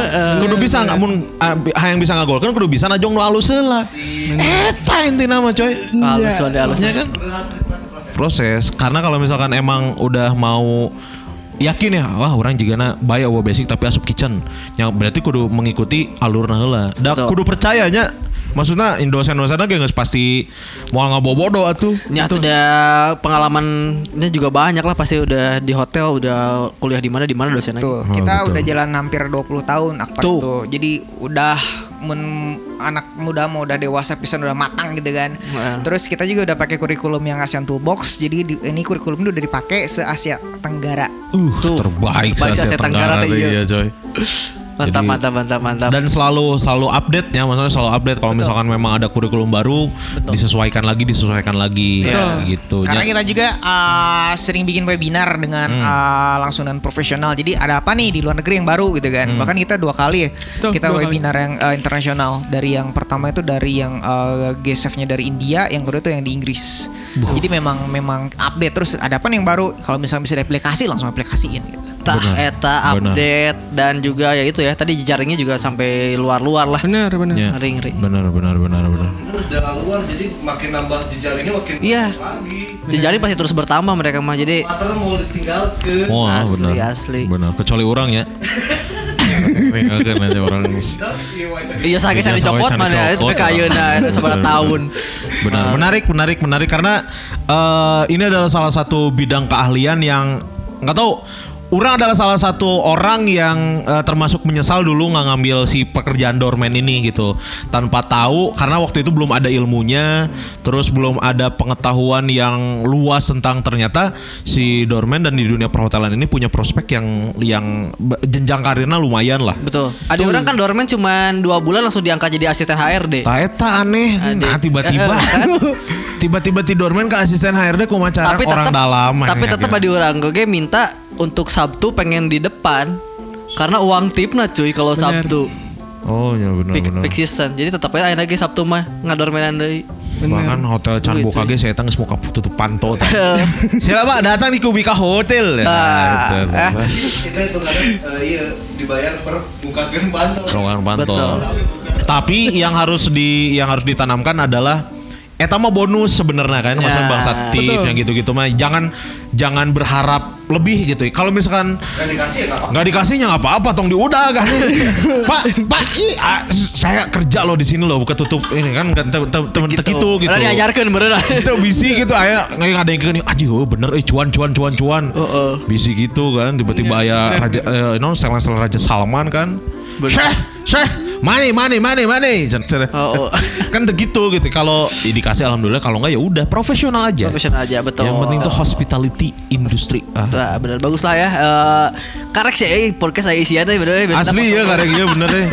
Kudu bisa nggak mun ah, yang bisa ngagolkeun kudu bisa najong nu alus heula. Eta intina mah coy. Halus wae halus. Ya kan? Proses karena kalau misalkan emang udah mau yakin ya wah orang juga na bayar wa basic tapi asup kitchen yang berarti kudu mengikuti alur heula da Betul. kudu percayanya maksudnya dosen-dosen ge geus pasti mau ngabobodo atuh Ya udah pengalamannya juga banyak lah pasti udah di hotel udah kuliah di mana di mana dosennya. Tuh, Oh, kita betul. udah jalan hampir 20 tahun Akpar Tuh. tuh. Jadi udah men- anak muda mau udah dewasa pisan udah matang gitu kan. Heeh. Terus kita juga udah pakai kurikulum yang ASEAN Toolbox. Jadi di- ini kurikulum ini udah dipakai se Asia Tenggara. uh Tuh. terbaik Terbaik se Asia se-Asia Tenggara Tenggara iya. iya coy Mantap Jadi- mantap mantap mantap. dan selalu selalu update ya maksudnya selalu update kalau misalkan memang ada kurikulum baru disesuaikan lagi disesuaikan lagi Betul. gitu Karena Ya. kita juga uh, sering bikin webinar dengan uh, langsung dengan profesional. Jadi ada apa nih di luar negeri yang baru gitu kan. Bahkan kita dua kali ya Betul, kita dua kali. webinar yang uh, internasional. Dari yang pertama itu dari yang uh, GSF-nya dari India, yang kedua itu yang di Inggris. Jadi memang memang update terus ada apa nih yang baru. Kalau misalnya bisa diaplikasi langsung aplikasiin gitu. Tah Benar. eta Benar. update dan juga ya itu ya tadi jejaringnya juga sampai luar-luar lah. Bener bener. Ya. Ring ring. benar benar benar benar udah dalam luar jadi makin nambah jejaringnya makin Iya. lagi Jejaring pasti terus bertambah mereka mah jadi Mater mau ditinggalkan Wah, Asli, benar. asli. Benar, kecuali orang ya. Iya, sakit Iya, sakit sampai copot mana itu kayuna itu seberapa Benar, tahun. Benar, menarik, menarik, menarik karena eh, ini adalah salah satu bidang keahlian yang nggak tahu. Orang adalah salah satu orang yang eh, termasuk menyesal dulu nggak ngambil si pekerjaan doorman ini gitu tanpa tahu karena waktu itu belum ada ilmunya terus belum ada pengetahuan yang luas tentang ternyata si doorman dan di dunia perhotelan ini punya prospek yang yang jenjang karirnya lumayan lah Betul. Ada orang kan doorman cuma dua bulan langsung diangkat jadi asisten HRD. Nah, eta aneh, nah tiba-tiba tiba-tiba ti dormen ke asisten HRD ku macara tapi orang dalam. tapi tetap ada orang gue minta untuk Sabtu pengen di depan karena uang tipna cuy kalau. Sabtu Oh ya benar peak, benar. peak season. Jadi tetap aja lagi Sabtu mah ngadormenan deui. Bahkan hotel Boka cuy. ge saya tangis mau tutup panto. tah. Siapa datang di Kubika Hotel. Ya, Ah, betul. eh. kita itu eh, iya dibayar per buka gen panto Ruangan panto. Betul. Tapi yang harus di yang harus ditanamkan adalah Eta mah bonus sebenarnya kan, maksudnya Ya. bangsa tip Betul. yang gitu-gitu mah jangan jangan berharap lebih gitu. Kalau misalkan Nggak dikasih ya nggak dikasihnya nggak apa-apa, tong diudah kan. pak, pak, i, ah, saya kerja loh di sini loh, buka tutup ini kan nggak te- te- temen te- gitu gitu. Udah diajarkan beneran. Itu bisi gitu aya nggak ada yang kene aji oh bener eh cuan cuan cuan cuan. Heeh. Bisi gitu kan tiba-tiba aya raja eh non selang Raja Salman kan. Bener. Syekh, Syekh, money, money, money, money. Cen- cen- Oh, oh. kan begitu gitu. Kalau ya dikasih alhamdulillah, kalau enggak ya udah profesional aja. Profesional aja betul. Yang penting tuh hospitality industri. Ah. Wah, bener bagus lah ya. Eh karek sih eh, podcast saya isian teh bener bener. Asli ya karek ieu bener deh.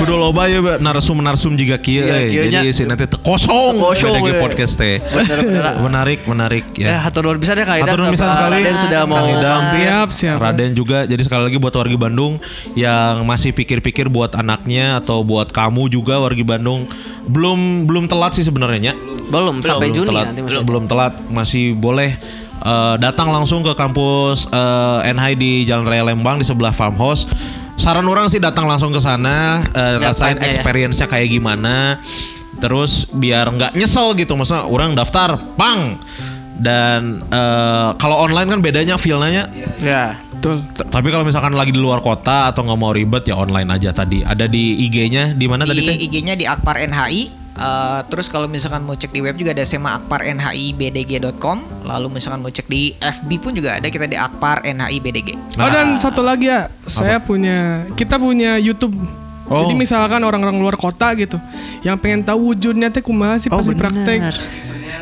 Kudu loba ya narsum-narsum juga kieu Iya, eh. Jadi si nanti kosong. Kosong, eh. podcast teh. Bener. Menarik, menarik Ya, ya. hatur nuhun pisan ya Kak Idam. Hatur nuhun pisan sekali. Raden sudah mau Kang. Siap, siap. Raden juga. Jadi sekali lagi buat wargi Bandung yang masih pikir-pikir buat anaknya atau buat kamu juga wargi Bandung belum belum telat sih sebenarnya. belum sampai belum Juni telat, nanti belum, masih. belum telat masih boleh eh, datang langsung ke kampus eh, NHI di Jalan Raya Lembang di sebelah farmhouse saran orang sih datang langsung ke sana Lihat rasain ya. experience-nya kayak gimana terus biar nggak nyesel gitu maksudnya orang daftar pang dan eh, kalau online kan bedanya feel-nya Ya. Betul. T- tapi kalau misalkan lagi di luar kota atau nggak mau ribet ya online aja tadi ada di IG-nya di mana tadi teh di IG-nya di Akpar NHI. Eh, terus kalau misalkan mau cek di web juga ada sema akpar NHI BDG.com. Lalu misalkan mau cek di FB pun juga ada kita di Akpar NHI BDG. Oh dan satu lagi ya, saya punya kita punya YouTube. Oh. Jadi misalkan orang-orang luar kota gitu, yang pengen tahu wujudnya teh kumaha sih Oh, pasti bener. praktek.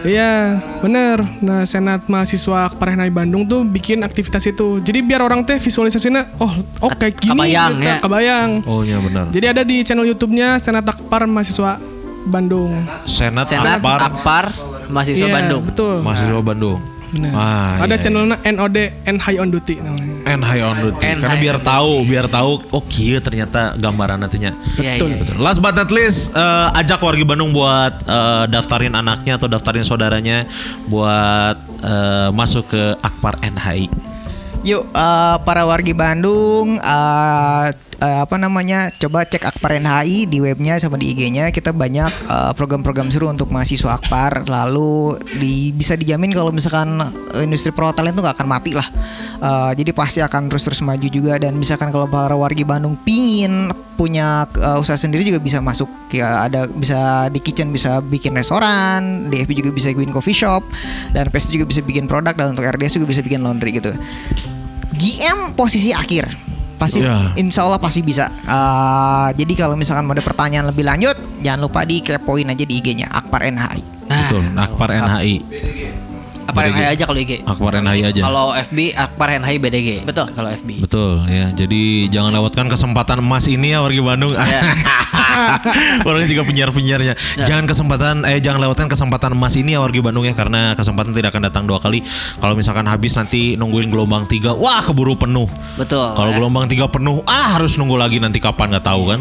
Iya, bener. Nah, Senat Mahasiswa Parahyanai Bandung tuh bikin aktivitas itu. Jadi biar orang teh visualisasinya, oh, oh kayak gini. Kebayang, gitu, ya. Kebayang. oh iya benar Jadi ada di channel YouTube-nya Senat Akpar Mahasiswa Bandung. Senat, Senat Akbar Akpar mahasiswa Iya, Bandung. Betul. mahasiswa Bandung Bener. Ah, ada iya, channelnya NOD N High on Duty namanya. And high on duty. And Karena high biar tahu, biar tahu oh kieu ternyata gambaran nantinya. Iya, Betul. iya. Betul. Last but not least eh, ajak warga Bandung buat eh, daftarin anaknya atau daftarin saudaranya buat eh, masuk ke Akpar NHI. Yuk eh, para wargi Bandung eh, eh, apa namanya coba cek Akpar NHI di webnya sama di IG-nya kita banyak eh, program-program seru untuk mahasiswa Akpar lalu di, bisa dijamin kalau misalkan eh, industri perhotelan itu nggak akan mati lah. Eh, jadi pasti akan terus-terus maju juga. Dan misalkan kalau para wargi Bandung pingin punya eh, usaha sendiri juga bisa masuk. Ya ada bisa di kitchen bisa bikin restoran di FB juga bisa bikin coffee shop dan PS juga bisa bikin produk dan untuk RDS juga bisa bikin laundry gitu. GM posisi akhir pasti Iya. insya Allah pasti bisa Uh, jadi kalau misalkan mau ada pertanyaan lebih lanjut jangan lupa di kepoin aja di IG-nya Akpar NHI Nah, Betul, Akpar NHI. BDG. NHI aja kalau IG. Akpar NHI aja. Kalau FB Akpar NHI BDG. Betul. Kalau FB. Betul ya. Jadi jangan lewatkan kesempatan emas ini ya warga Bandung. Ya. Orangnya juga penyiar-penyiarnya. Jangan kesempatan eh jangan lewatkan kesempatan emas ini ya warga Bandung ya karena kesempatan tidak akan datang dua kali. Kalau misalkan habis nanti nungguin gelombang tiga, wah keburu penuh. Betul. Kalau ya. gelombang tiga penuh, ah harus nunggu lagi nanti kapan nggak tahu kan?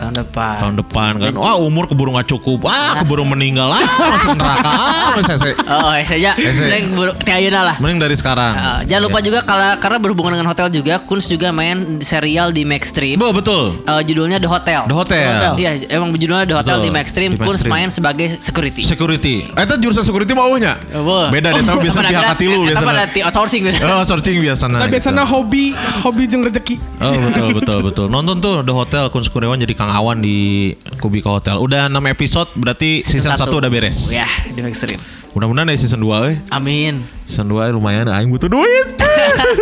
tahun depan. Tahun depan kan. Wah umur keburu nggak cukup, ah keburu meninggal ah masuk neraka ah saya. Oh, saja. Ese. Neng buru- ti ayeuna lah. Mending dari sekarang. Uh, jangan lupa juga kalau karena berhubungan dengan hotel juga, Kunz juga main serial di Maxstream. Bo, betul. Uh, judulnya The Hotel. The Hotel. Iya, emang judulnya The Hotel Betul, di Maxstream. di Kunz main sebagai security. Security. Eh, itu jurusan security maunya. Wah. Beda deh, tapi biasa Apa pihak hati lu eh, biasanya. Apa nanti outsourcing biasa. Oh, searching biasanya. Nah, gitu. biasanya hobi hobi jeung rezeki. Oh betul betul betul. Nonton tuh The Hotel Kun Kurniawan jadi Kang Awan di Kubika Hotel. Udah 6 episode berarti season, 1 satu. udah beres. Ya, di Maxstream. Mudah-mudahan dari season 2 eh. Amin. Season 2 lumayan aing butuh duit.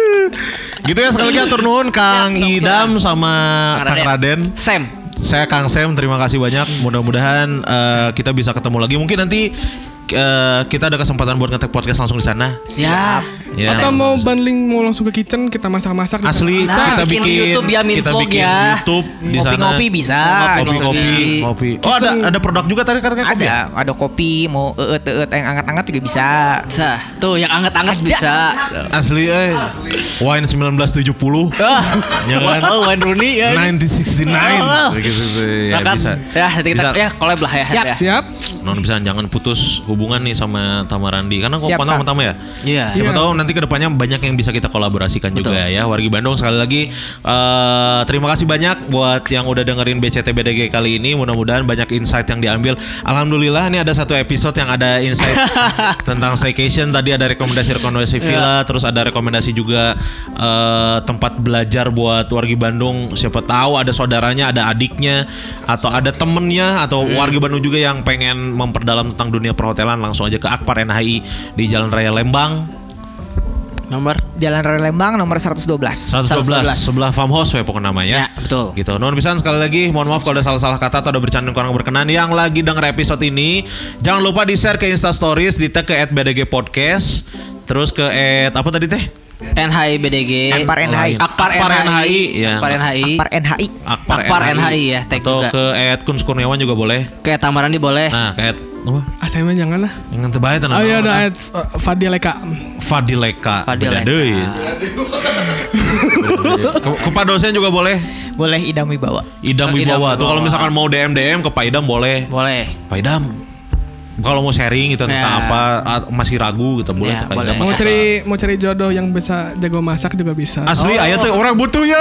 gitu ya sekali lagi atur nuhun Kang Siap, Idam sama Kang Raden. Sam. Saya Kang Sam, terima kasih banyak. Mudah-mudahan eh, kita bisa ketemu lagi. Mungkin nanti eh, kita ada kesempatan buat ngetek podcast langsung di sana. Siap. Ya. Atau mau bundling mau langsung ke kitchen kita masak-masak. Asli Nah, kita bikin bikin YouTube ya, min kita vlog bikin ya. YouTube di sana. ngopi-ngopi bisa Ngopi Ngopi. ngopi ngopi. Oh ada ada produk juga tadi kan kopi. ada ada kopi mau eet eet yang anget-anget juga bisa Bisa. Tuh yang anget-anget bisa. Asli eh wine 1970 Ah. Ya kan? Oh, Wayne Rooney ya. 1969 Oh. gitu ya bisa. Ya, nanti kita Bisa. ya collab lah ya. Siap, ya. siap. Non bisa jangan putus hubungan nih sama Tamarandi karena kok Kang. sama Tama ya. Iya. Siapa Iya, tahu betul. nanti ke depannya banyak yang bisa kita kolaborasikan juga ya. Wargi Bandung sekali lagi eh, terima kasih banyak buat yang udah dengerin BCT BDG kali ini. Mudah-mudahan banyak insight yang diambil. Alhamdulillah ini ada satu episode yang ada insight tentang staycation. Tadi ada rekomendasi rekomendasi villa, terus ada rekomendasi juga eh, tempat belajar buat wargi Bandung. Siapa tahu ada saudaranya, ada adiknya, atau ada temennya, atau wargi Bandung juga yang pengen memperdalam tentang dunia perhotelan langsung aja ke Akpar NHI di Jalan Raya Lembang Nomor Jalan Raya Lembang nomor 112. 112 sebelah farmhouse we pokoknya namanya. Ya, betul. Gitu. Nuhun pisan sekali lagi mohon maaf kalau ada salah-salah kata atau ada bercanda kurang berkenan yang lagi denger episode ini. Jangan lupa di-share ke Insta Stories, di tag ke @bdg podcast, terus ke at apa tadi teh? NHI BDG. Akpar NHI. Akpar Akpar NHI. NHI, ya. Akpar NHI. Akpar NHI. Akpar, Akpar NHI ya, tag Atau juga. ke at Kuns Kurniawan juga boleh. Kayak Tamarandi boleh. Nah, ke at apa? Ah, saya mah jangan lah. Yang terbaik tenang. Oh iya ada ayat uh, Fadileka. Fadileka. Fadileka. Ke- ke Pak dosen juga boleh. Boleh Idam Wibawa. Idam Wibawa. Tuh kalau misalkan mau DM DM ke Pak Idam boleh. Boleh. Pak Idam kalau mau sharing gitu tentang Ya. apa ah, masih ragu gitu boleh Ya, tuh Pak boleh. Mau cari mau cari jodoh yang bisa jago masak juga bisa. Asli aya tuh orang butuh ya.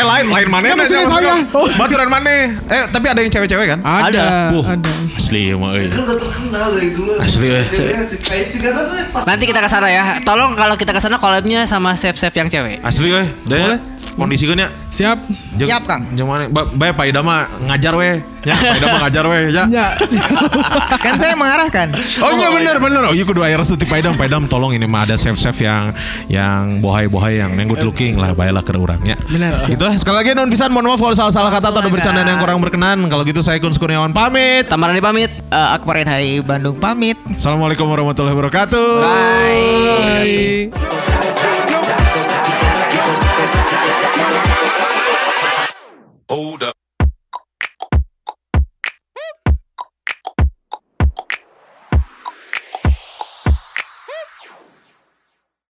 eh lain lain mana Kan saya. Oh. Berarti lain mana? Eh tapi ada yang cewek-cewek kan? Ada, Ada. Wuh, ada. Asli terkenal dari dulu. Asli, eh. Pas Nanti kita ke sana ya. Tolong kalau kita ke sana collabnya sama chef-chef yang cewek. Asli euy. Dan kondisi kan ya. Siap. Jeung- Siap, Kang. mana? Ba- Bae Pak Idam mah ngajar we. Ya, Pak Idam mah ngajar we ya. Ya. kan saya mengarahkan. Oh iya bener bener. Oh iya kudu aya restu ti Pak Idam. Pak Idam tolong ini mah ada chef-chef yang yang bohai-bohai yang yang good looking lah baiklah ke urangnya. Benar. Gitu lah. Sekali lagi non pisan mohon maaf kalau salah-salah kata atau ada bercandaan yang kurang berkenan. Kalau gitu saya Kun Kurniawan pamit. Tamarandi pamit. Eh, Akpar NHI Bandung pamit. Assalamualaikum warahmatullahi wabarakatuh. Bye. Bye. Hold up.